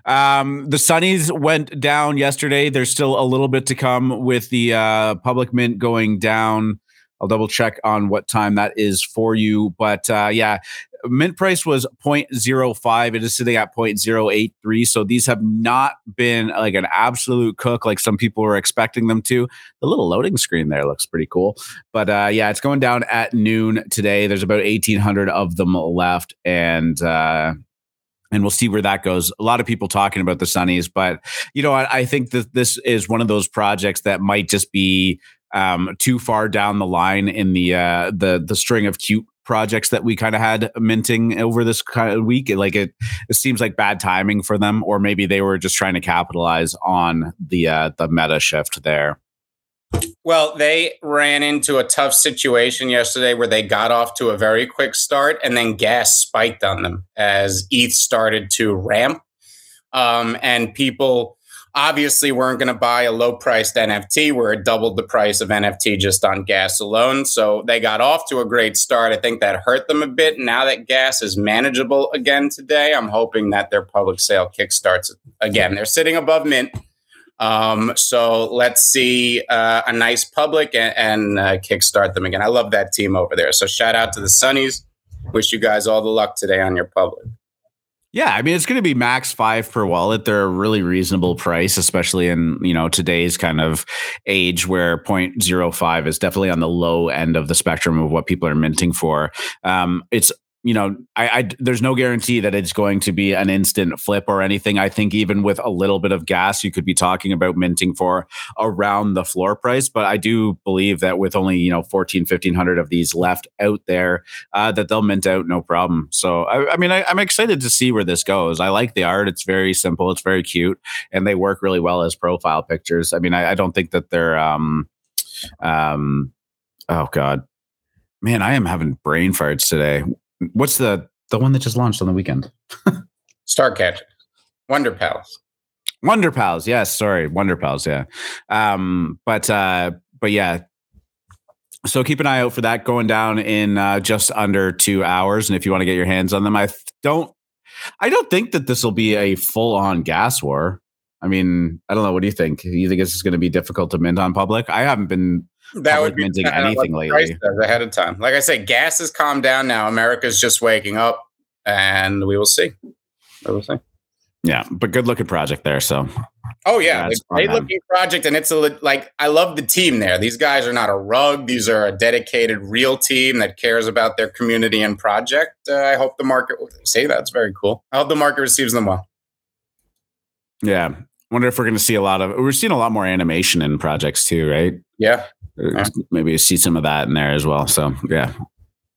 Um, the Sunnies went down yesterday. There's still a little bit to come with the uh, public mint going down. I'll double check on what time that is for you. But uh, yeah, mint price was 0.05 it is sitting at 0.083 so these have not been like an absolute cook like some people were expecting them to. The little loading screen there looks pretty cool. But uh, yeah it's going down at noon today. There's about 1800 of them left. And uh, and we'll see where that goes. A lot of people talking about the Sunnies, but you know, I, I think that this is one of those projects that might just be um, too far down the line in the uh, the the string of cute projects that we kind of had minting over this kind of week. Like it, it seems like bad timing for them, or maybe they were just trying to capitalize on the uh, the meta shift there. Well, they ran into a tough situation yesterday where they got off to a very quick start and then gas spiked on them as ETH started to ramp. Um, and people obviously weren't going to buy a low priced NFT where it doubled the price of NFT just on gas alone. So they got off to a great start. I think that hurt them a bit. Now that gas is manageable again today, I'm hoping that their public sale kickstarts again. They're sitting above mint. Um, so let's see uh, a nice public and, and uh, kickstart them again. I love that team over there. So shout out to the Sunnies. Wish you guys all the luck today on your public. Yeah, I mean it's going to be max five per wallet. They're a really reasonable price, especially in you know today's kind of age where 0.05 is definitely on the low end of the spectrum of what people are minting for. Um, it's you know, I, I, there's no guarantee that it's going to be an instant flip or anything. I think even with a little bit of gas, you could be talking about minting for around the floor price. But I do believe that with only you know 14, 1500 of these left out there, uh, that they'll mint out no problem. So I, I mean, I, I'm excited to see where this goes. I like the art; it's very simple, it's very cute, and they work really well as profile pictures. I mean, I, I don't think that they're um, um, oh god, man, I am having brain farts today. What's the the one that just launched on the weekend? Starcatcher, Wonder Pals. Wonder Pals, yes. Sorry, Wonder Pals, yeah. Um, but uh, but yeah. So keep an eye out for that going down in uh, just under two hours, and if you want to get your hands on them, I don't, I don't think that this will be a full on gas war. I mean, I don't know. What do you think? You think this is going to be difficult to mint on public? I haven't been that would be minting anything lately ahead of time. Like I said, gas has calmed down now. America's just waking up, and we will see. We will see. Yeah, but good looking project there. So, oh yeah, great looking project, and it's a like I love the team there. These guys are not a rug; these are a dedicated, real team that cares about their community and project. Uh, I hope the market say that's very cool. I hope the market receives them well. Yeah, wonder if we're going to see a lot of. We're seeing a lot more animation in projects too, right? Yeah, yeah. maybe see some of that in there as well. So yeah,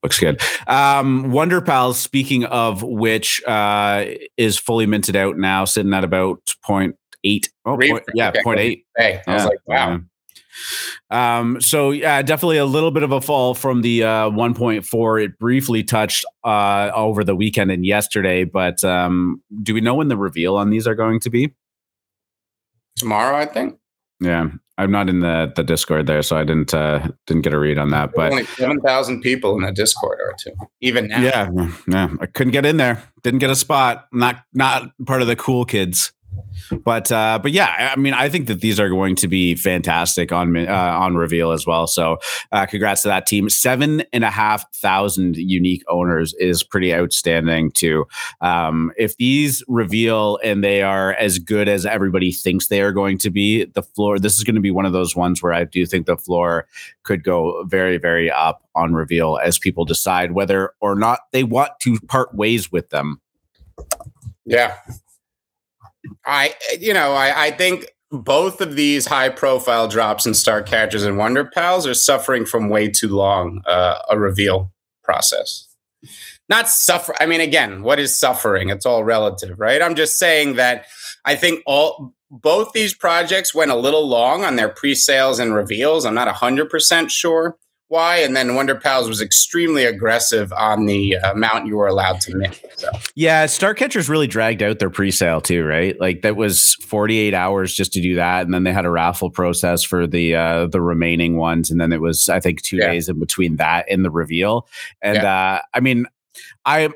looks good. Um, Wonder Pals, speaking of which, uh, is fully minted out now, sitting at about point eight. Oh, point, yeah, okay. point eight. Hey, I was like, wow. Um, so yeah, definitely a little bit of a fall from the uh, 1.4. It briefly touched uh, over the weekend and yesterday, but um, do we know when the reveal on these are going to be? Tomorrow, I think. Yeah, I'm not in the the Discord there, so I didn't uh, didn't get a read on that. But only seven thousand people in the Discord or two, even now. Yeah, yeah, I couldn't get in there. Didn't get a spot. Not not part of the cool kids. But uh, but yeah, I mean, I think that these are going to be fantastic on uh, on reveal as well. So uh, congrats to that team. Seven and a half thousand unique owners is pretty outstanding too. Um, if these reveal and they are as good as everybody thinks they are going to be, the floor. This is going to be one of those ones where I do think the floor could go very very up on reveal as people decide whether or not they want to part ways with them. Yeah, I, you know, I, I think both of these high profile drops in Starcatchers and Wonder Pals are suffering from way too long uh, a reveal process. Not suffer. I mean, again, what is suffering? It's all relative, right? I'm just saying that I think all both these projects went a little long on their pre-sales and reveals. I'm not 100% sure why. And then Wonder Pals was extremely aggressive on the uh, amount you were allowed to mint. So. Yeah, Starcatchers really dragged out their pre-sale too, right? Like that was 48 hours just to do that, and then they had a raffle process for the uh, the remaining ones, and then it was I think two yeah. days in between that and the reveal. And yeah. uh, I mean, I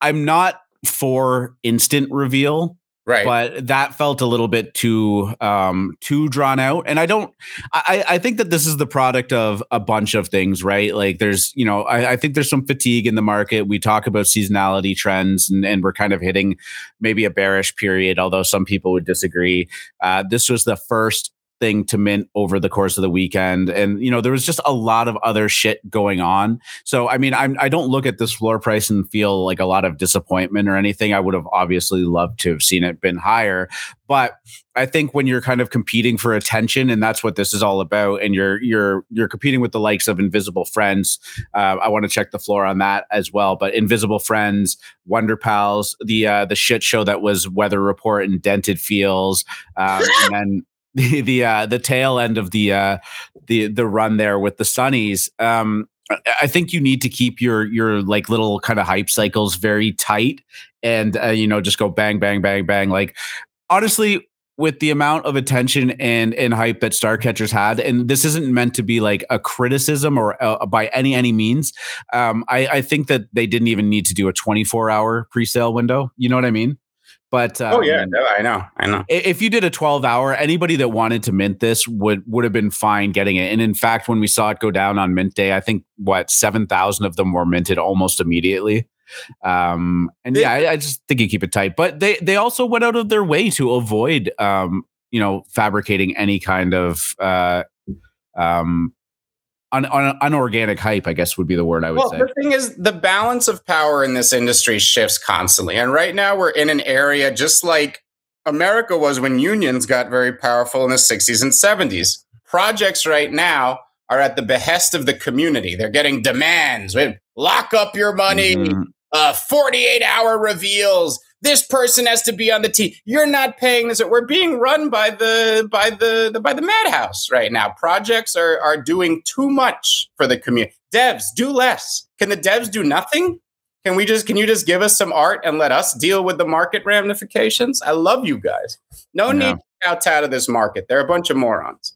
I'm not for instant reveal Right. But that felt a little bit too um too drawn out. And I don't I, I think that this is the product of a bunch of things, right? Like there's, you know, I, I think there's some fatigue in the market. We talk about seasonality trends and, and we're kind of hitting maybe a bearish period, although some people would disagree. Uh, this was the first thing to mint over the course of the weekend and you know there was just a lot of other shit going on. So i mean I'm, i don't look at this floor price and feel like a lot of disappointment or anything. I would have obviously loved to have seen it been higher but i think when you're kind of competing for attention and that's what this is all about and you're you're you're competing with the likes of invisible friends uh, i want to check the floor on that as well but invisible friends wonder pals the uh the shit show that was weather report and dented feels um, and then the the uh, the tail end of the uh, the the run there with the Sunnies. Um, I think you need to keep your your like little kind of hype cycles very tight, and uh, you know just go bang bang bang bang. Like honestly, with the amount of attention and and hype that Starcatchers had, and this isn't meant to be like a criticism or uh, by any any means. Um, I, I think that they didn't even need to do a 24 hour pre sale window. You know what I mean? But um, oh yeah, um, no, I know, I know. If you did a 12 hour, anybody that wanted to mint this would would have been fine getting it. And in fact, when we saw it go down on mint day, I think what seven thousand of them were minted almost immediately. Um, and yeah, I, I, just think you keep it tight. But they they also went out of their way to avoid um, you know, fabricating any kind of uh um un, un, unorganic hype, I guess would be the word I would well, say. The thing is, the balance of power in this industry shifts constantly. And right now, we're in an area just like America was when unions got very powerful in the 60s and 70s. Projects right now are at the behest of the community. They're getting demands. Lock up your money, mm-hmm. uh, 48 hour reveals, this person has to be on the team. You're not paying this. We're being run by the by the, the by the madhouse right now. Projects are are doing too much for the community. Devs do less. Can the devs do nothing? Can we just can you just give us some art and let us deal with the market ramifications? I love you guys. No yeah. need to out out of this market. They're a bunch of morons.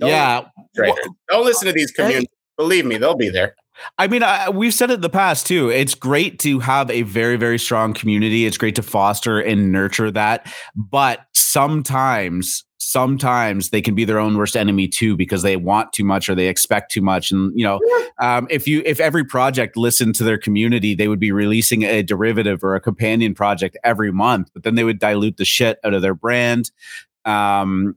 Don't yeah. Don't listen to these communities. Believe me, they'll be there. I mean, I, we've said it in the past too. It's great to have a very, very strong community. It's great to foster and nurture that. But sometimes, sometimes they can be their own worst enemy too because they want too much or they expect too much. And you know, um, if you if every project listened to their community, they would be releasing a derivative or a companion project every month. But then they would dilute the shit out of their brand. Um,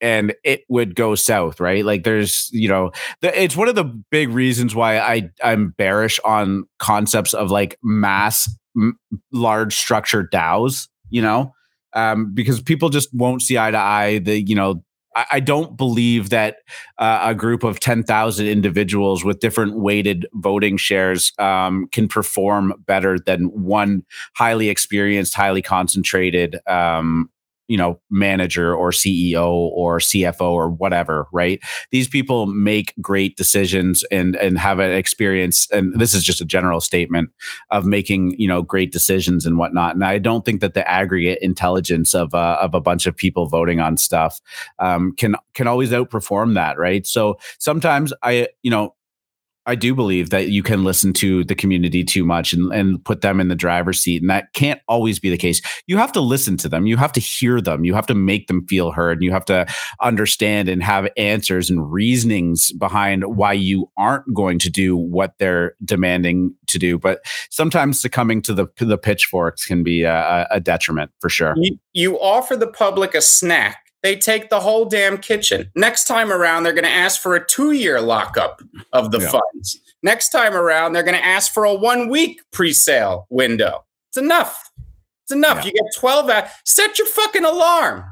and it would go south, right? Like there's, you know, the, it's one of the big reasons why I I'm bearish on concepts of like mass m- large structure DAOs, you know, um, because people just won't see eye to eye. The you know, I, don't believe that uh, a group of ten thousand individuals with different weighted voting shares um, can perform better than one highly experienced, highly concentrated um, you know manager or ceo or cfo or whatever right? These people make great decisions and and have an experience and this is just a general statement of making you know great decisions and whatnot. And i don't think that the aggregate intelligence of uh, of a bunch of people voting on stuff um, can can always outperform that right? So sometimes i you know I do believe that you can listen to the community too much and, and put them in the driver's seat. And that can't always be the case. You have to listen to them. You have to hear them. You have to make them feel heard. And you have to understand and have answers and reasonings behind why you aren't going to do what they're demanding to do. But sometimes succumbing to the, the pitchforks can be a, a detriment for sure. You, you offer the public a snack they take the whole damn kitchen. Next time around, they're going to ask for a two year lockup of the yeah. funds. Next time around, they're going to ask for a one week pre sale window. It's enough. It's enough. Yeah. You get 12 hours. Set your fucking alarm.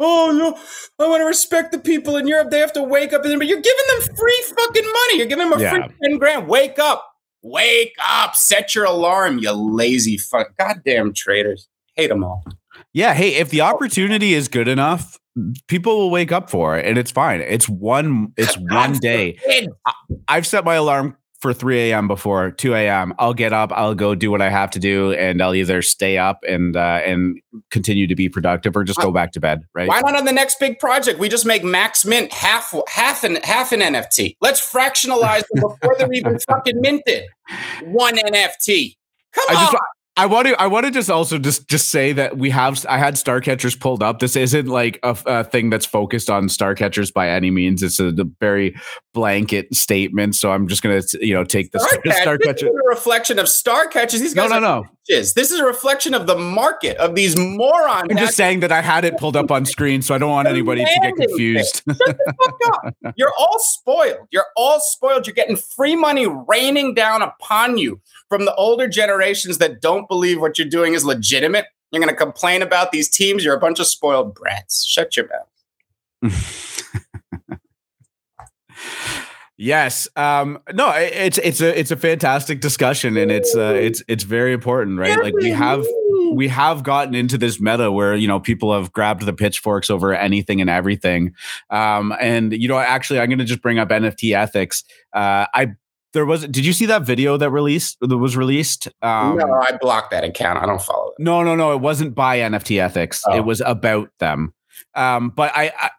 Oh, no, I want to respect the people in Europe. They have to wake up. And, but you're giving them free fucking money. You're giving them a yeah. free 10 grand. Wake up. Wake up. Set your alarm, you lazy fuck. Goddamn traitors. Hate them all. Yeah. Hey, if the opportunity is good enough, people will wake up for it and it's fine. It's one, it's one day. I've set my alarm for 3 a.m. before 2 a.m. I'll get up, I'll go do what I have to do, and I'll either stay up and uh, and continue to be productive or just go back to bed. Right? Why not on the next big project? We just make max mint half half an half an NFT. Let's fractionalize them before they're even fucking minted. One NFT. Come I on. Just, I want to. I want to just also just just say that we have. I had star catchers pulled up. This isn't like a, a thing that's focused on star catchers by any means. It's a, a very blanket statement. So I'm just gonna you know take this Star, star, star catcher. This is a reflection of star catchers. These No, guys no, are no. bitches. This is a reflection of the market of these morons. I'm just saying that I had it pulled up on screen, so I don't want anybody to get confused. Fuck up. You're all spoiled. You're all spoiled. You're getting free money raining down upon you from the older generations that don't believe what you're doing is legitimate. You're going to complain about these teams. You're a bunch of spoiled brats. Shut your mouth. Yes. Um, no, i- it's it's a it's a fantastic discussion, and it's uh, it's it's very important, right? Like we have we have gotten into this meta where you know people have grabbed the pitchforks over anything and everything. Um, and you know, actually, I'm going to just bring up NFT ethics. Uh, I there was did you see that video that released that was released? Um, no, I blocked that account. I don't follow it. no, no, no. It wasn't by NFT ethics. Oh. It was about them. Um, but I, I,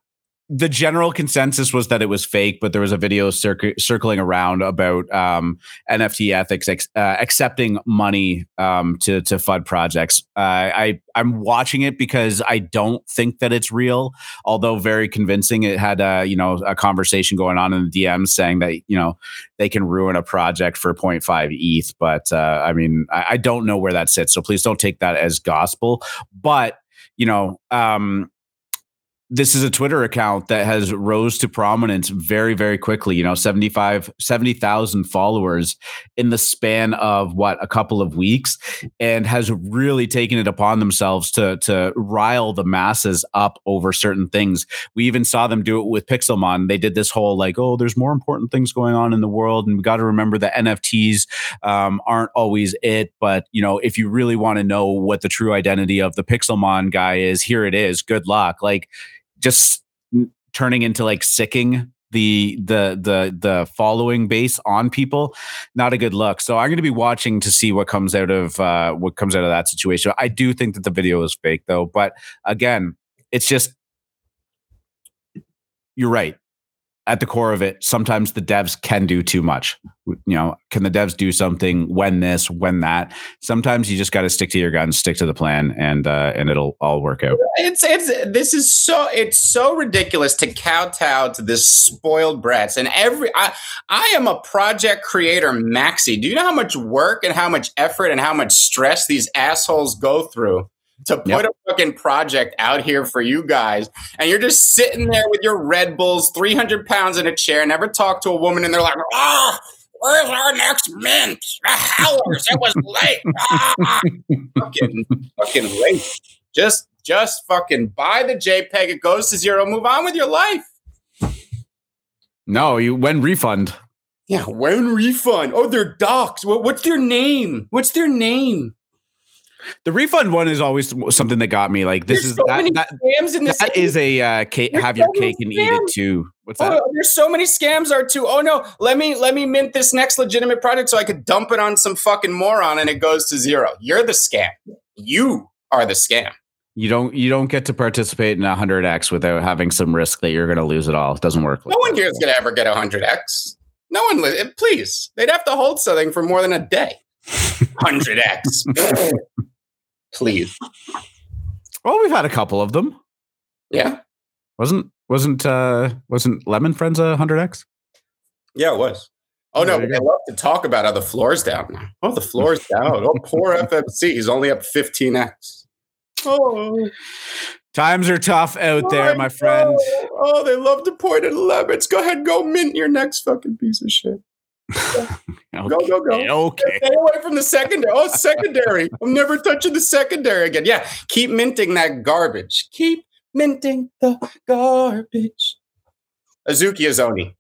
the general consensus was that it was fake. But there was a video circ- circling around about um, NFT ethics ex- uh, accepting money um, to to fund projects. Uh, I I'm watching it because I don't think that it's real, although very convincing. It had a you know a conversation going on in the DMs saying that you know they can ruin a project for 0.5 ETH. But uh, I mean, I, I don't know where that sits. So please don't take that as gospel. But you know, um, this is a Twitter account that has rose to prominence very, very quickly. You know, 75, 70,000 followers in the span of what a couple of weeks, and has really taken it upon themselves to to rile the masses up over certain things. We even saw them do it with Pixelmon. They did this whole like, oh, there's more important things going on in the world, and we got to remember that NFTs um, aren't always it. But you know, if you really want to know what the true identity of the Pixelmon guy is, here it is. Good luck. Like just turning into like sicking the the the the following base on people not a good look. So i'm going to be watching to see what comes out of uh what comes out of that situation. I do think that the video is fake though but again it's just you're right at the core of it sometimes the devs can do too much. You know can the devs do something when this when that? Sometimes you just got to stick to your guns stick to the plan and uh and it'll all work out. It's it's this is so it's so ridiculous to kowtow to this spoiled brats and every I I am a project creator maxi. Do you know how much work and how much effort and how much stress these assholes go through to put Yep. a fucking project out here for you guys? And you're just sitting there with your Red Bulls, 300 pounds in a chair, never talk to a woman, and they're like, ah. Where's our next mint? The howlers. It was late. Ah. fucking, fucking late. Just just fucking buy the JPEG. It goes to zero. Move on with your life. no you when refund Yeah, when refund? Oh, they're docs. What, what's their name? What's their name? The refund one is always something that got me. Like this There's is so that, that, this. that is a uh, cake, have your so cake and eat it too. What's that? Oh, there's so many scams are too. Oh no, let me let me mint this next legitimate product so I could dump it on some fucking moron and it goes to zero. You're the scam. You are the scam. You don't you don't get to participate in hundred X without having some risk that you're going to lose it all. It doesn't work. No like one here is gonna ever get hundred X. No one. Li- please, they'd have to hold something for more than a day. Hundred X. Please. Well, we've had a couple of them. Yeah. Wasn't wasn't uh wasn't Lemon Friends a hundred X? Yeah, it was. Oh no, There you but they love to talk about how the floor's down now. Oh, the floor's down. Oh, poor FMC. He's only up 15x. Oh, Times are tough out there, my friend. Oh, they love to point at lemons. Go ahead, go mint your next fucking piece of shit. Go, go, go. Okay. Stay away from the secondary. Oh, secondary. I'm never touching the secondary again. Yeah, keep minting that garbage. Keep minting the garbage. Azuki Azoni.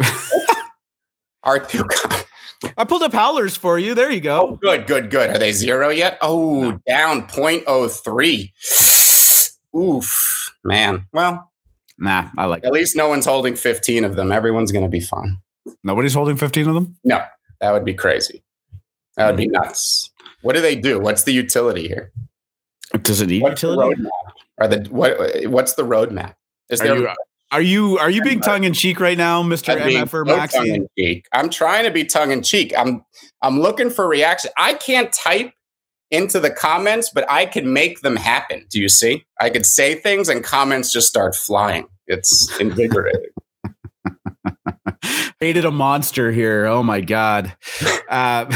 R2. I pulled up howlers for you. There you Oh, go. good, good, good. Are they zero yet? Oh, down 0.03. Oof, man. Well, Nah, I like. at least no one's holding 15 of them. Everyone's going to be fine. Nobody's holding fifteen of them. No, that would be crazy. That would be hmm. nuts. What do they do? What's the utility here? Does it need What's the utility? roadmap? Are the what? What's the roadmap? Is Are there you, Are you are you being tongue in cheek right now, Mister I'm being MFer so Maxi? I'm trying to be tongue in cheek. I'm I'm looking for reaction. I can't type into the comments, but I can make them happen. Do you see? I could say things and comments just start flying. It's invigorating. Hated a monster here. Oh my god. Uh,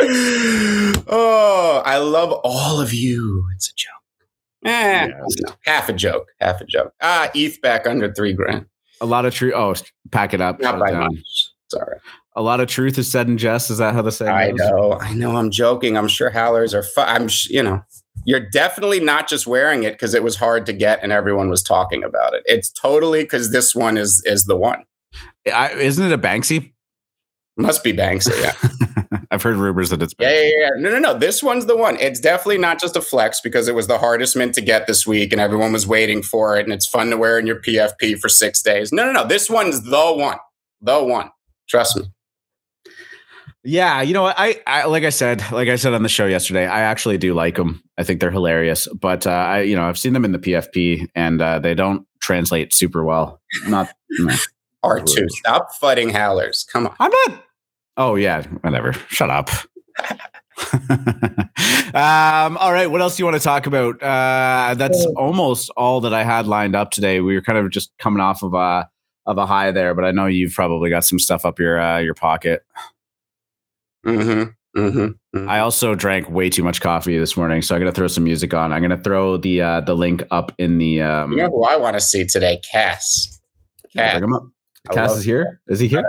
oh, I love all of you. It's a joke. Eh, no, half a joke. Half a joke. Ah, ETH back under three grand. a lot of truth. Oh, pack it up. Not by down. much. Sorry. A lot of truth is said in jest. Is that how the saying I goes? know. I know. I'm joking. I'm sure howlers are. Fu- I'm. sh- You know. You're definitely not just wearing it because it was hard to get and everyone was talking about it. It's totally because this one is is the one. I, isn't it a Banksy? Must be Banksy. Yeah. I've heard rumors that it's yeah, yeah, yeah. No, no, no. This one's the one. It's definitely not just a flex because it was the hardest mint to get this week and everyone was waiting for it and it's fun to wear in your PFP for six days. No, no, no. This one's the one. The one. Trust me. Yeah, you know? I, I like I said, like I said on the show yesterday, I actually do like them. I think they're hilarious, but uh, I, you know, I've seen them in the PFP and uh, they don't translate super well. Not, no. R2. Stop fighting howlers. Come on. I'm not. Oh yeah, whatever. Shut up. um, all right, what else do you want to talk about? Uh, that's almost all that I had lined up today. We were kind of just coming off of a of a high there, but I know you've probably got some stuff up your uh, your pocket. Mm-hmm. Mm-hmm. I also drank way too much coffee this morning, so I'm gonna throw some music on. I'm gonna throw the uh, the link up in the. Um, You know who I want to see today? Cass. Cass. bring him up. I Cass is here. Is he here?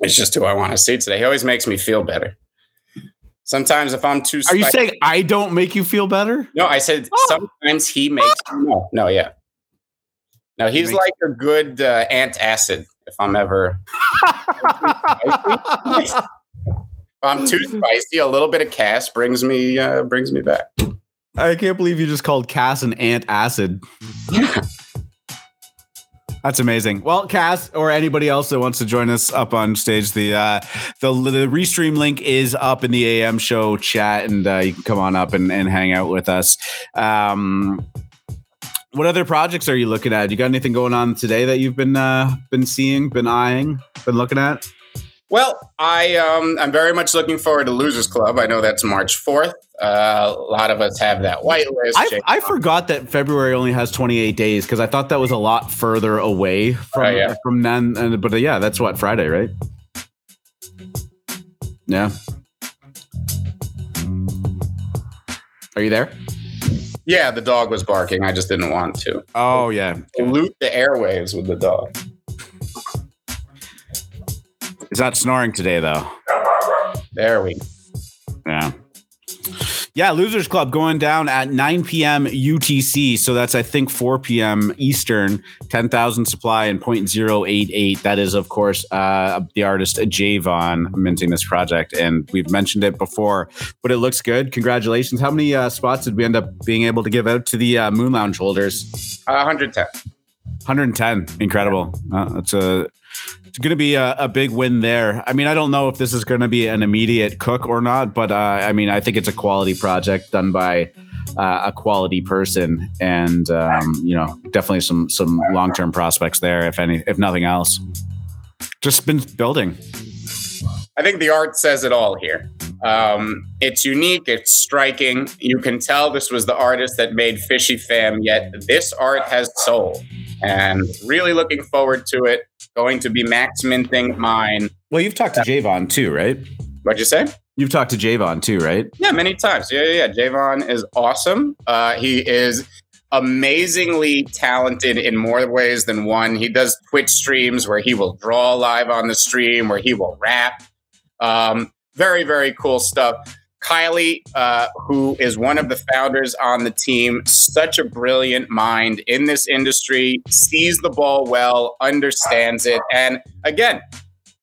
It's just who I want to see today. He always makes me feel better. Sometimes if I'm too Are you saying I don't make you feel better? No, I said sometimes he makes no, no, yeah. No, he's Makes- like a good uh, antacid. If I'm ever, I'm too spicy, a little bit of Cass brings me uh, brings me back. I can't believe you just called Cass an ant acid. That's amazing. Well, Cass or anybody else that wants to join us up on stage, the uh, the the restream link is up in the AM show chat, and uh, you can come on up and, and hang out with us. Um, what other projects are you looking at? You got anything going on today that you've been uh, been seeing, been eyeing, been looking at? Well, I um, I'm very much looking forward to Losers Club. I know that's March fourth. Uh, a lot of us have that whitelist. I, I forgot that February only has 28 days because I thought that was a lot further away from Oh, yeah. from then. And, but uh, yeah, that's what Friday, right? Yeah. Are you there? yeah, the dog was barking. I just didn't want to Oh yeah. pollute the airwaves with the dog. It's not snoring today though. There we. Yeah. Yeah, Losers Club going down at 9 p.m. UTC. So that's, I think, 4 p.m. Eastern, 10,000 supply and 0.088. That is, of course, uh, the artist Javon minting this project. And we've mentioned it before, but it looks good. Congratulations. How many uh, spots did we end up being able to give out to the uh, Moon Lounge holders? Uh, 110. 110. Incredible. Uh, that's a. It's going to be a, a big win there. I mean, I don't know if this is going to be an immediate cook or not, but uh, I mean, I think it's a quality project done by uh, a quality person, and um, you know, definitely some some long term prospects there, if any, if nothing else. Just been building. I think the art says it all here. Um, it's unique, it's striking. You can tell this was the artist that made Fishy Fam, yet this art has soul. And really looking forward to it. Going to be max minting mine. Well, you've talked to Javon too, right? What'd you say? You've talked to Javon too, right? Yeah, many times. Yeah, yeah, yeah. Javon is awesome. Uh, he is amazingly talented in more ways than one. He does Twitch streams where he will draw live on the stream, where he will rap. Um, very, very cool stuff. Kylie, uh, who is one of the founders on the team, such a brilliant mind in this industry, sees the ball well, understands it. And again,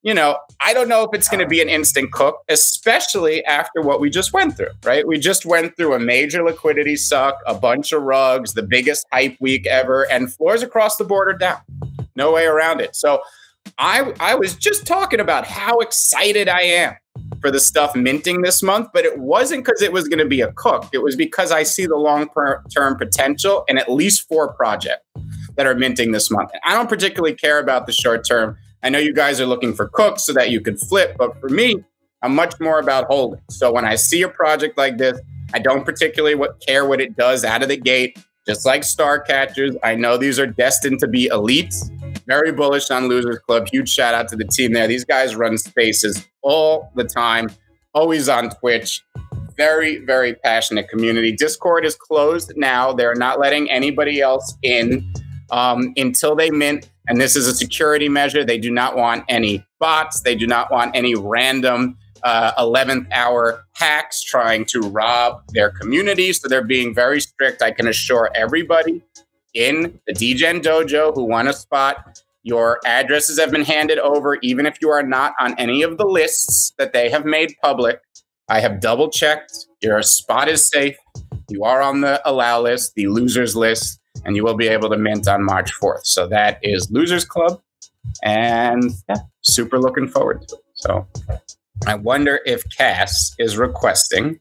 you know, I don't know if it's going to be an instant cook, especially after what we just went through, right? We just went through a major liquidity suck, a bunch of rugs, the biggest hype week ever, and floors across the board are down. No way around it. So I, I was just talking about how excited I am for the stuff minting this month, but it wasn't because it was going to be a cook. It was because I see the long term potential in at least four projects that are minting this month. And I don't particularly care about the short term. I know you guys are looking for cooks so that you can flip, but for me, I'm much more about holding. So when I see a project like this, I don't particularly what, care what it does out of the gate. Just like Star Catchers, I know these are destined to be elites. Very bullish on Losers Club. Huge shout out to the team there. These guys run spaces all the time, always on Twitch. Very, very passionate community. Discord is closed now. They're not letting anybody else in um, until they mint. And this is a security measure. They do not want any bots. They do not want any random uh, 11th hour hacks trying to rob their community. So they're being very strict. I can assure everybody in the DGen dojo who want a spot, your addresses have been handed over, even if you are not on any of the lists that they have made public. I have double checked. Your spot is safe. You are on the allow list, the losers list, and you will be able to mint on March 4th. So that is Losers Club. And yeah, super looking forward to it. So I wonder if Cass is requesting.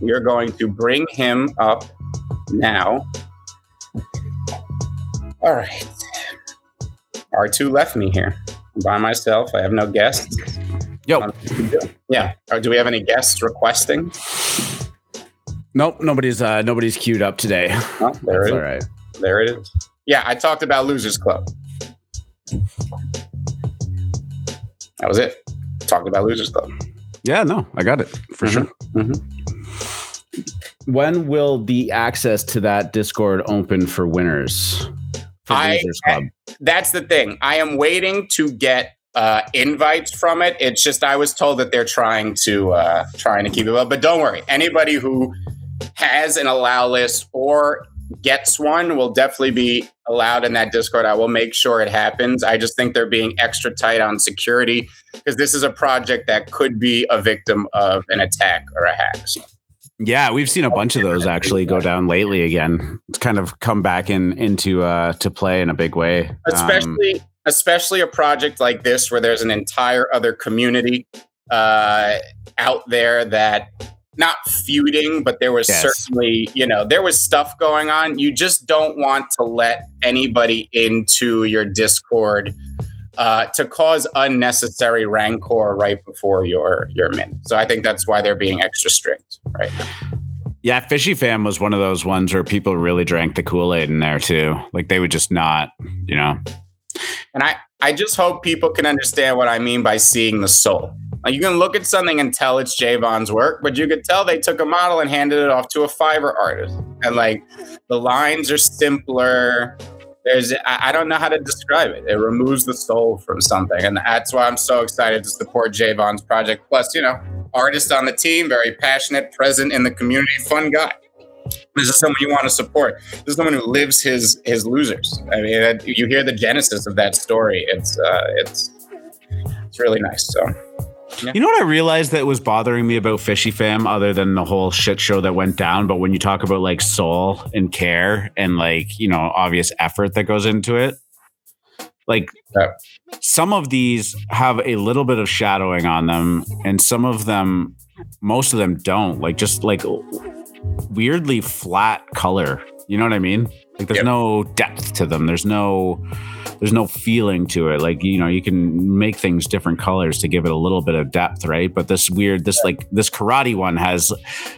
We are going to bring him up now. All right. R2 left me here by myself. I have no guests. Yo. Yeah. Uh, do we have any guests requesting? Nope. Nobody's uh nobody's queued up today. Oh, there it is. All right. There it is. Yeah, I talked about Losers Club. That was it talking about Losers Club. Yeah, no, I got it for Mhm. sure. Mm-hmm. When will the access to that Discord open for winners? For I- Losers Club. That's the thing. I am waiting to get uh, invites from it. It's just I was told that they're trying to uh, trying to keep it up. But don't worry, anybody who has an allow list or gets one will definitely be allowed in that Discord. I will make sure it happens. I just think they're being extra tight on security because this is a project that could be a victim of an attack or a hack. Yeah, we've seen a bunch of those actually go down lately again. It's kind of come back in into uh to play in a big way. Um, especially especially a project like this where there's an entire other community uh, out there that not feuding but there was Yes. certainly you know there was stuff going on you just don't want to let anybody into your discord uh, to cause unnecessary rancor right before your your min so i think that's why they're being extra strict right yeah, Fishy Fam was one of those ones where people really drank the Kool Aid in there too. Like they would just not, you know. And I, I just hope people can understand what I mean by seeing the soul. Like you can look at something and tell it's Javon's work, but you could tell they took a model and handed it off to a Fiverr artist. And like the lines are simpler. There's I, don't know how to describe it. It removes the soul from something. And that's why I'm so excited to support Javon's project. Plus, you know, artist on the team, very passionate, present in the community, fun guy. This is someone you want to support. This is someone who lives his his losers. I mean, you hear the genesis of that story. It's uh, it's it's really nice. So You know what I realized that was bothering me about Fishy Fam, other than the whole shit show that went down. But when you talk about like soul and care and like you know obvious effort that goes into it, like Yeah. some of these have a little bit of shadowing on them, and some of them, most of them don't. Like just like weirdly flat color. You know what I mean? Like there's Yep. no depth to them. There's no there's no feeling to it. Like, you know, you can make things different colors to give it a little bit of depth, right? But this weird, this like this karate one has,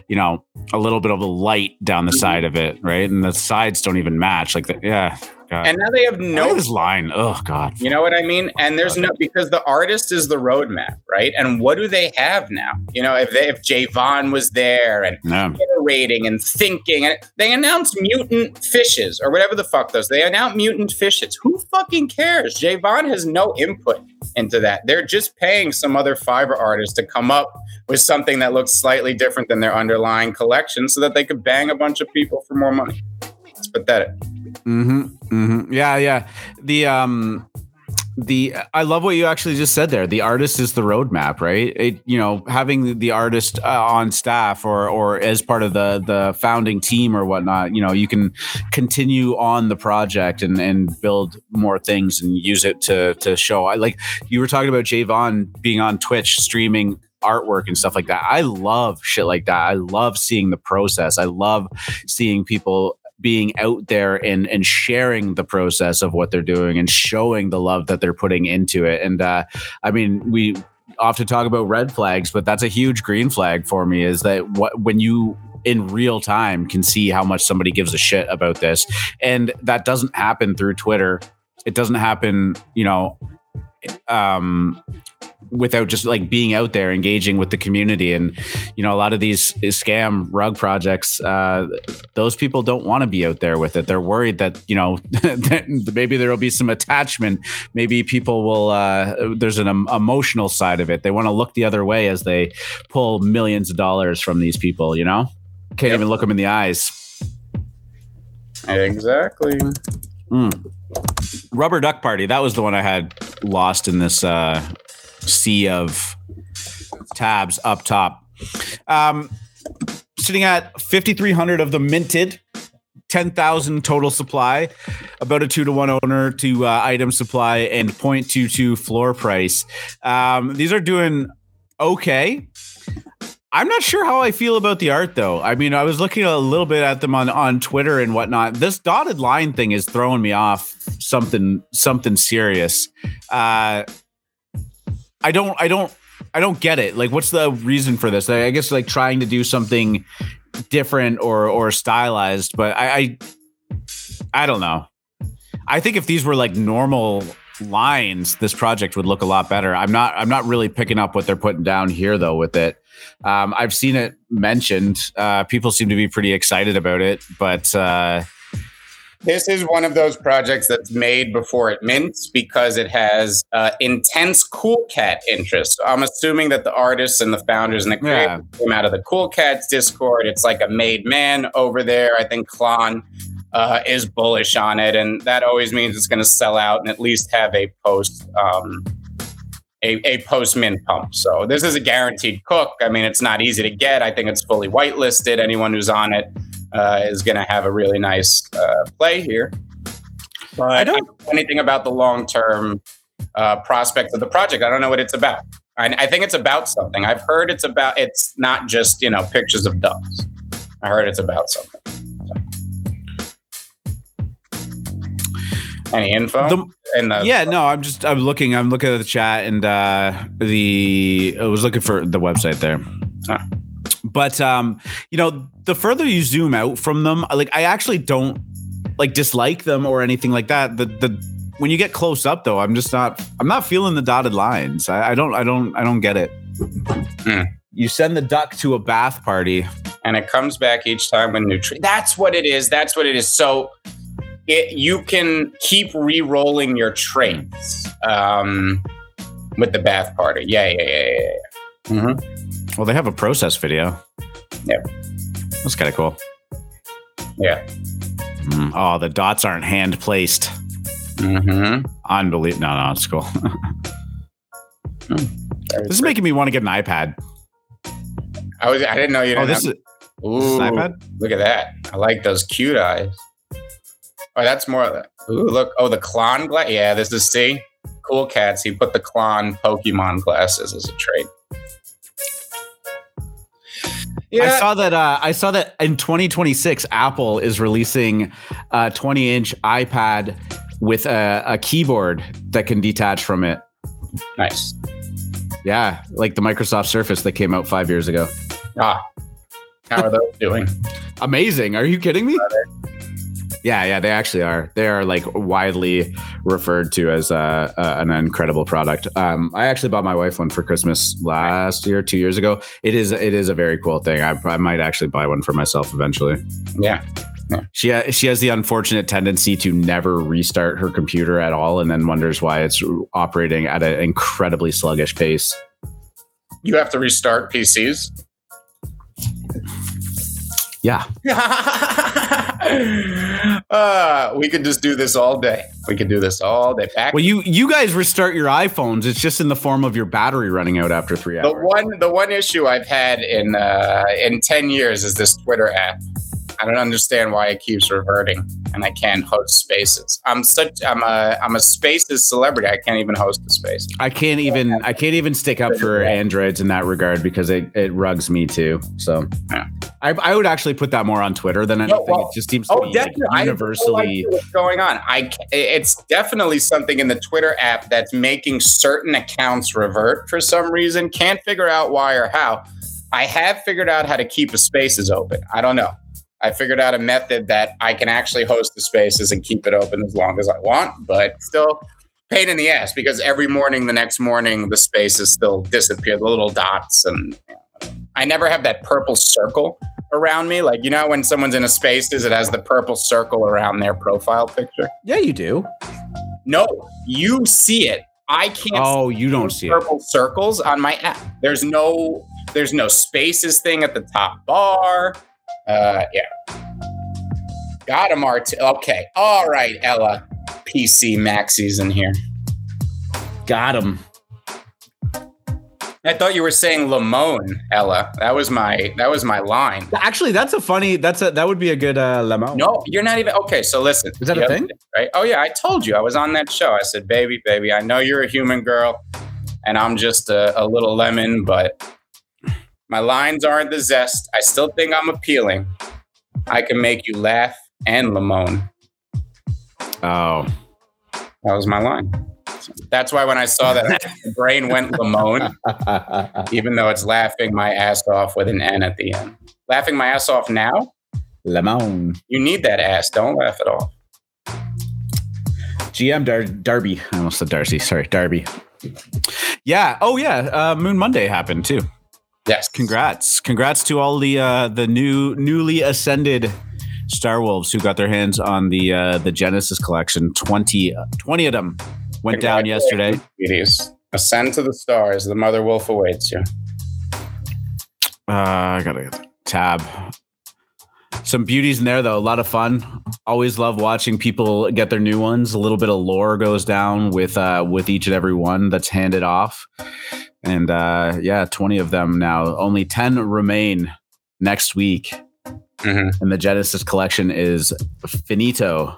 you know, a little bit of a light down the mm-hmm. side of it, right? And the sides don't even match. Like, the, yeah. God. and now they have no this line. Oh God. You know what I mean? And there's no because the artist is the roadmap, right? And what do they have now? You know, if they if Javon was there and No. iterating and thinking, and they announced mutant fishes or whatever the fuck those. They announced mutant fishes. Who fucking cares? Javon has no input into that. They're just paying some other Fiverr artist to come up with something that looks slightly different than their underlying collection, so that they could bang a bunch of people for more money. It's pathetic. Mm-hmm. Mm-hmm. Yeah, yeah. The um the I love what you actually just said there. The artist is the roadmap, right? It you know having the artist uh, on staff or or as part of the the founding team or whatnot. You know, you can continue on the project and and build more things and use it to to show. I like you were talking about Javon being on Twitch streaming artwork and stuff like that. I love shit like that. I love seeing the process. I love seeing people being out there and and sharing the process of what they're doing and showing the love that they're putting into it. And uh, I mean, we often talk about red flags, but that's a huge green flag for me. Is that what when you in real time can see how much somebody gives a shit about this, and that doesn't happen through Twitter. It doesn't happen, you know, um, without just like being out there engaging with the community. And you know a lot of these scam rug projects uh, those people don't want to be out there with it. They're worried that you know maybe there will be some attachment. Maybe people will uh, there's an um, emotional side of it. They want to look the other way as they pull millions of dollars from these people you know? Can't yep. even look them in the eyes. Exactly. Mm. rubber duck party. That was the one i had lost in this uh sea of tabs up top. Um, sitting at 5,300 of the minted, 10,000 total supply, about a two to one owner to uh, item supply, and 0.22 floor price. Um, these are doing okay. I'm not sure how I feel about the art though. I mean, I was looking a little bit at them on, on Twitter and whatnot. This dotted line thing is throwing me off something something serious. Uh, I don't I don't I don't get it. Like what's the reason for this? I guess like trying to do something different or or stylized, but I I, I don't know. I think if these were like normal lines, this project would look a lot better. I'm not I'm not really picking up what they're putting down here though with it. Um, I've seen it mentioned. Uh, people seem to be pretty excited about it, but uh, this is one of those projects that's made before it mints because it has uh, intense Cool Cat interest. I'm assuming that the artists and the founders and the creators yeah. came out of the Cool Cats Discord. It's like a made man over there. I think Clon uh, is bullish on it, and that always means it's going to sell out and at least have a post. Um, a, a post mint pump. So this is a guaranteed cook. I mean, it's not easy to get. I think it's fully whitelisted. Anyone who's on it uh, is going to have a really nice uh, play here. But I don't know anything about the long term uh, prospects of the project. I don't know what it's about. I, I, think it's about something. I've heard it's about. It's not just you know pictures of ducks. I heard it's about something. Any info? The, the, yeah, no, I'm just I'm looking. I'm looking at the chat and uh, the I was looking for the website there. Huh. But um, you know, the further you zoom out from them, like I actually don't like dislike them or anything like that. The the when you get close up though, I'm just not I'm not feeling the dotted lines. I, I don't I don't I don't get it. Mm. You send the duck to a bath party. And it comes back each time with new tree. That's what it is. That's what it is. So it, you can keep re-rolling your traits um, with the bath party. Yeah, yeah, yeah, yeah. yeah. Mm-hmm. Well, they have a process video. Yeah. That's kind of cool. Yeah. Mm, oh, the dots aren't hand placed. Mm-hmm. Unbelievable. No, no, it's cool. mm, this is making me want to get an iPad. I was. I didn't know you. Oh, this have, is. Ooh, this is iPad. Look at that. I like those cute eyes. Oh, that's more. Ooh, look. Oh, the Clon glass. Yeah, this is see. Cool cats. He put the Clon Pokemon glasses as a trait. Yeah. I saw that. Uh, I saw that in 2026, Apple is releasing a 20 inch iPad with a, a keyboard that can detach from it. Nice. Yeah, like the Microsoft Surface that came out five years ago. Ah, how are those doing? Amazing. Are you kidding me? Yeah, yeah, they actually are. They are like widely referred to as uh, uh, an incredible product. Um, I actually bought my wife one for Christmas last year, two years ago. It is it is a very cool thing. I, I might actually buy one for myself eventually. Yeah. Yeah. She ha- she has the unfortunate tendency to never restart her computer at all, and then wonders why it's operating at an incredibly sluggish pace. You have to restart PCs. Yeah. uh, we could just do this all day. We could do this all day. Back well, you you guys restart your iPhones. It's just in the form of your battery running out after three hours. The one the one issue I've had in uh, in ten years is this Twitter app. I don't understand why it keeps reverting and I can't host spaces. I'm such I'm a I'm a spaces celebrity. I can't even host a space. I can't even I can't even stick up for androids in that regard because it, it rugs me too. So Yeah. I, I would actually put that more on Twitter than anything. well, it just seems to Oh, be like, definitely. I have no universally. what's going on. I it's definitely something in the Twitter app that's making certain accounts revert for some reason. Can't figure out why or how. I have figured out how to keep a spaces open. I don't know. I figured out a method that I can actually host the spaces and keep it open as long as I want, but still pain in the ass because every morning, the next morning, the spaces still disappear, the little dots, and you know, I never have that purple circle around me. Like you know, when someone's in a spaces, it has the purple circle around their profile picture. yeah, you do. No, you see it. I can't Oh, you don't see it. purple circles on my app. There's no there's no spaces thing at the top bar. Uh yeah. Got him Art. Okay. All right, Ella. PC Maxie's in here. Got him. I thought you were saying Lamone, Ella. That was my that was my line. Actually, that's a funny. That's a that would be a good uh, lemon. No, you're not even okay. So listen, Is that a thing? day, right? Oh yeah, I told you I was on that show. I said, "Baby, baby, I know you're a human girl, and I'm just a, a little lemon, but my lines aren't the zest. I still think I'm appealing. I can make you laugh and lamone. Oh, That was my line. That's why when I saw that, my brain went lamone, even though it's laughing my ass off with an N at the end. Laughing my ass off now. lemon. You need that ass. Don't laugh at all. GM Dar- Darby. I almost said Darcy. Sorry, Darby. Yeah. Oh yeah. Uh, Moon Monday happened too. Yes. Congrats. Congrats to all the uh, the new newly ascended Star Wolves who got their hands on the uh, the Genesis collection. 20, 20 of them went down yesterday. Sweeties. Ascend to the stars. The mother wolf awaits you. Uh, I gotta get the tab. Some beauties in there though. A lot of fun. Always love watching people get their new ones. A little bit of lore goes down with uh, with each and every one that's handed off. And uh, yeah, twenty of them now. Only ten remain next week, Mhm. and the Genesis collection is finito.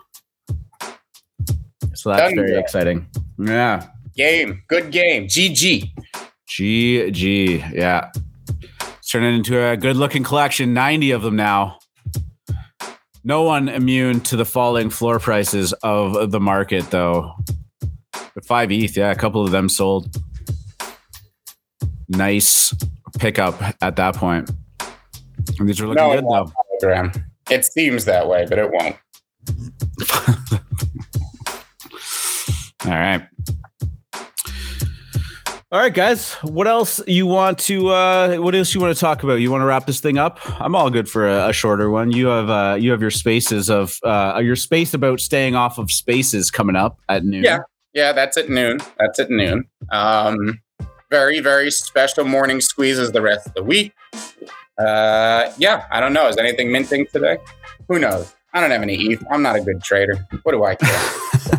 So that's Done very deal. exciting. Yeah. Game. Good game. GG. GG. Yeah. It's turning into a good looking collection. 90 of them now. No one immune to the falling floor prices of the market, though. But 5 ETH, yeah, a couple of them sold. Nice pickup at that point. And these are looking No, good, it though. Telegram. It seems that way, but it won't. All right. All right, guys. What else you want to? Uh, what else you want to talk about? You want to wrap this thing up? I'm all good for a, a shorter one. You have uh, you have your spaces of uh, your space about staying off of spaces coming up at noon. Yeah. Yeah, that's at noon. That's at noon. Um, very, very special morning squeezes the rest of the week. Uh, yeah, I don't know. Is anything minting today? Who knows? I don't have any ETH. I'm not a good trader. What do I care?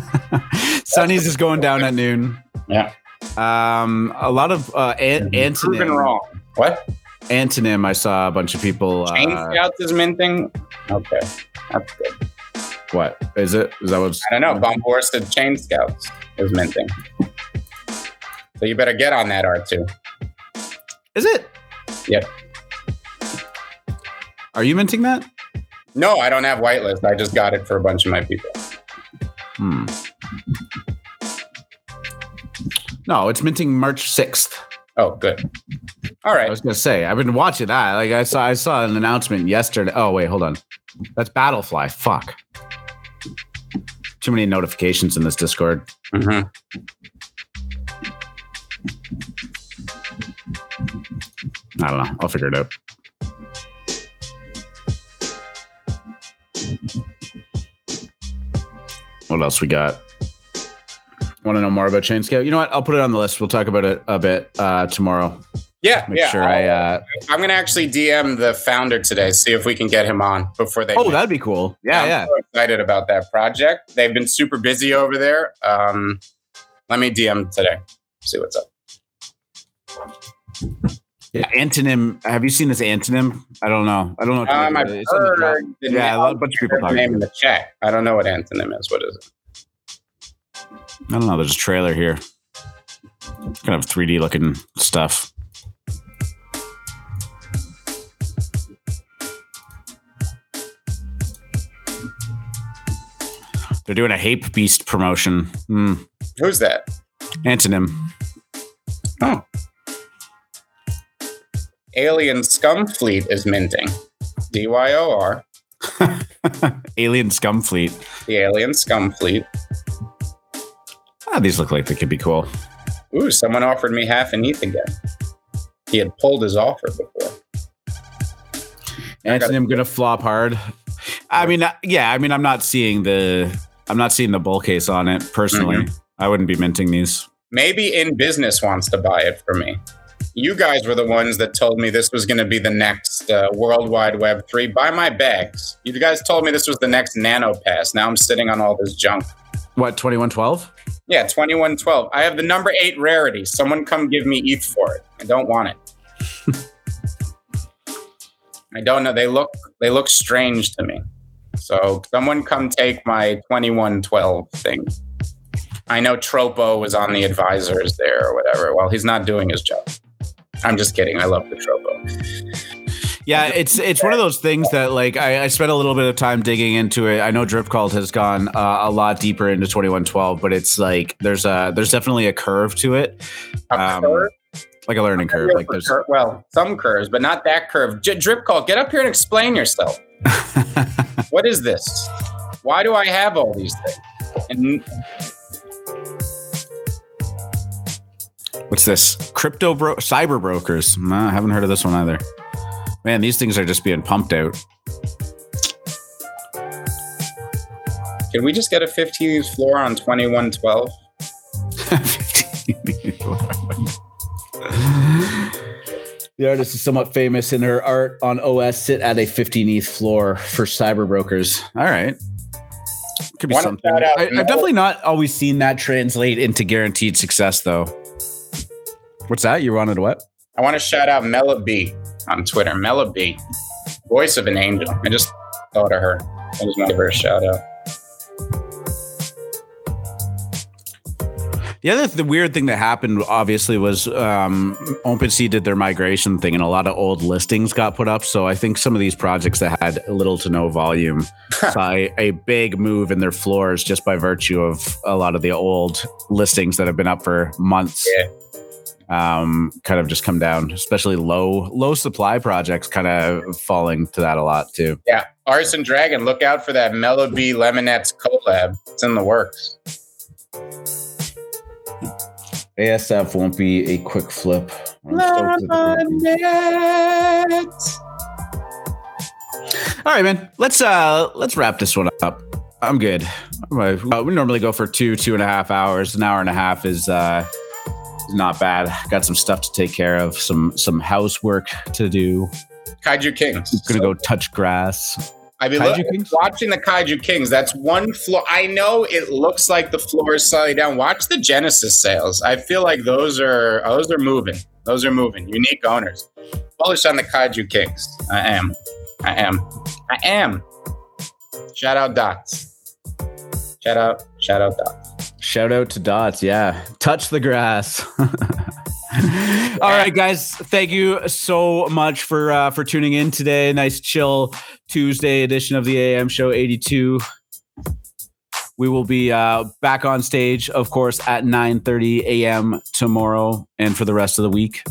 Sunny's is going down at noon. Yeah. Um, a lot of uh, an- Proven antonym. wrong. What? Antonym. I saw a bunch of people. Chain Uh, Scouts is minting? Okay. That's good. what is it? Is that what's? I don't know. Bombor said Chain Scouts is minting. So you better get on that, R2. Is it? Yep. Are you minting that? No, I don't have whitelist. I just got it for a bunch of my people. Hmm. No, it's minting March sixth. Oh, good. All right. I was gonna say I've been watching that. Like I saw, I saw an announcement yesterday. Oh wait, hold on. That's Battlefly. Fuck. Too many notifications in this Discord. Mhm. I don't know. I'll figure it out. What else we got? Want to know more about Chain Scout? You know what? I'll put it on the list. We'll talk about it a bit uh, tomorrow. Yeah, Make yeah. sure I. I'll- Uh, I'm gonna actually DM the founder today, see if we can get him on before they. oh, that'd be cool. Yeah, I'm yeah. so excited about that project. They've been super busy over there. Um, let me DM today. See what's up. Yeah, antonym. Have you seen this antonym? I don't know. I don't know. Um, I've of it. It's the heard Yeah, a bunch of people talking name in the chat. I don't know what antonym is. What is it? I don't know. There's a trailer here. Kind of 3D looking stuff. They're doing a Hape Beast promotion. Hmm. Who's that? Antonym. Oh. Alien Scum Fleet is minting. DYOR, Alien Scum Fleet. the Alien Scum Fleet. Ah, these look like they could be cool. Ooh, someone offered me half an ETH again. He had pulled his offer before. I gotta- gonna flop hard. I mean, uh, yeah. I mean, I'm not seeing the. I'm not seeing the bull case on it personally. Mm-hmm. I wouldn't be minting these. Maybe in business wants to buy it for me. You guys were the ones that told me this was going to be the next uh, World Wide Web 3. Buy my bags. You guys told me this was the next Nano Pass. Now I'm sitting on all this junk. What? Twenty one twelve. Yeah, 2112. I have the number eight rarity. Someone come give me ETH for it. I don't want it. I don't know. They look they look strange to me. So someone come take my 2112 thing. I know Tropo was on the advisors there or whatever. Well, he's not doing his job. I'm just kidding. I love the Tropo. Yeah, it's it's one of those things that like I, I spent a little bit of time digging into it. I know Drip Cult has gone uh, a lot deeper into twenty one twelve, but it's like there's a there's definitely a curve to it, A Um, curve? like a learning curve. Like there's cur- well, some curves, but not that curve. J- Drip Cult, get up here and explain yourself. what is this? Why do I have all these things? And what's this? Crypto bro cyber brokers. I haven't heard of this one either. Man, these things are just being pumped out. can we just get a 15th floor on 2112? The artist is somewhat famous in her art on OS sit at a 15th floor for cyber brokers. All right. Could be Wanna something. out I, I've Mel- definitely not always seen that translate into guaranteed success, though. What's that? You wanted what? I want to shout out Mela B on Twitter. Mela B, voice of an angel. I just thought of her. I just want to give her a shout out. The other the weird thing that happened obviously was um, OpenSea did their migration thing, and a lot of old listings got put up. So I think some of these projects that had little to no volume saw a, a big move in their floors just by virtue of a lot of the old listings that have been up for months. Yeah. Um, kind of just come down, especially low low supply projects, kind of falling to that a lot too. Yeah, Arson Dragon, look out for that Mela B Lemonettes collab. It's in the works. ASF won't be a quick flip. All right, man. Let's uh let's wrap this one up. I'm good. Uh, we normally go for two, two and a half hours. An hour and a half is uh is not bad. Got some stuff to take care of, some some housework to do. Kaiju Kings. Gonna go touch grass. I mean, look, watching the Kaiju Kings, that's one floor. I know it looks like the floor is slightly down. Watch the Genesis sales. I feel like those are those are moving. Those are moving. Unique owners. Bullish on the Kaiju Kings. I am. I am. I am. Shout out Dots. Shout out. Shout out Dots. Shout out to Dots. Yeah. Touch the grass. All right, guys. Thank you so much for uh, for tuning in today. Nice chill Tuesday edition of the AM Show 82. We will be uh, back on stage, of course, at 9:30 a.m. tomorrow and for the rest of the week.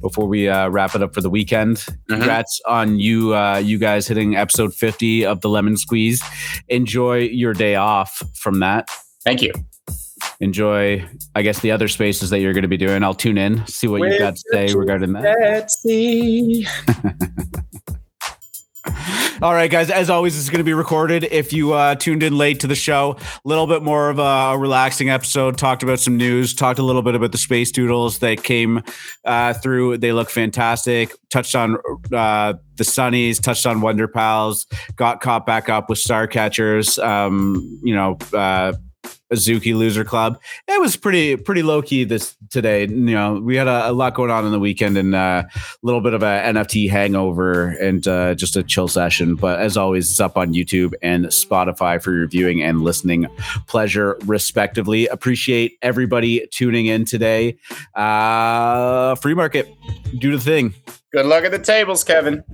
Before we uh, wrap it up for the weekend, congrats on you, uh, you guys hitting episode 50 of the Lemon Squeeze. Enjoy your day off from that Thank you. enjoy i guess the other spaces that you're going to be doing. I'll tune in see what you've got to say regarding that. Let's see. all right guys as always this is going to be recorded. If you uh, tuned in late to the show a little bit more of a relaxing episode talked about some news talked a little bit about the space doodles that came uh, through. They look fantastic. Touched on uh, the sunnies touched on wonder pals got caught back up with star catchers um, you know uh, Azuki Loser Club. It was pretty pretty low key this today. You know, we had a, a lot going on in the weekend and uh, a little bit of a NFT hangover and uh, just a chill session. But as always, it's up on YouTube and Spotify for your viewing and listening pleasure, respectively. Appreciate everybody tuning in today. Uh, free market, do the thing. Good luck at the tables, Kevin.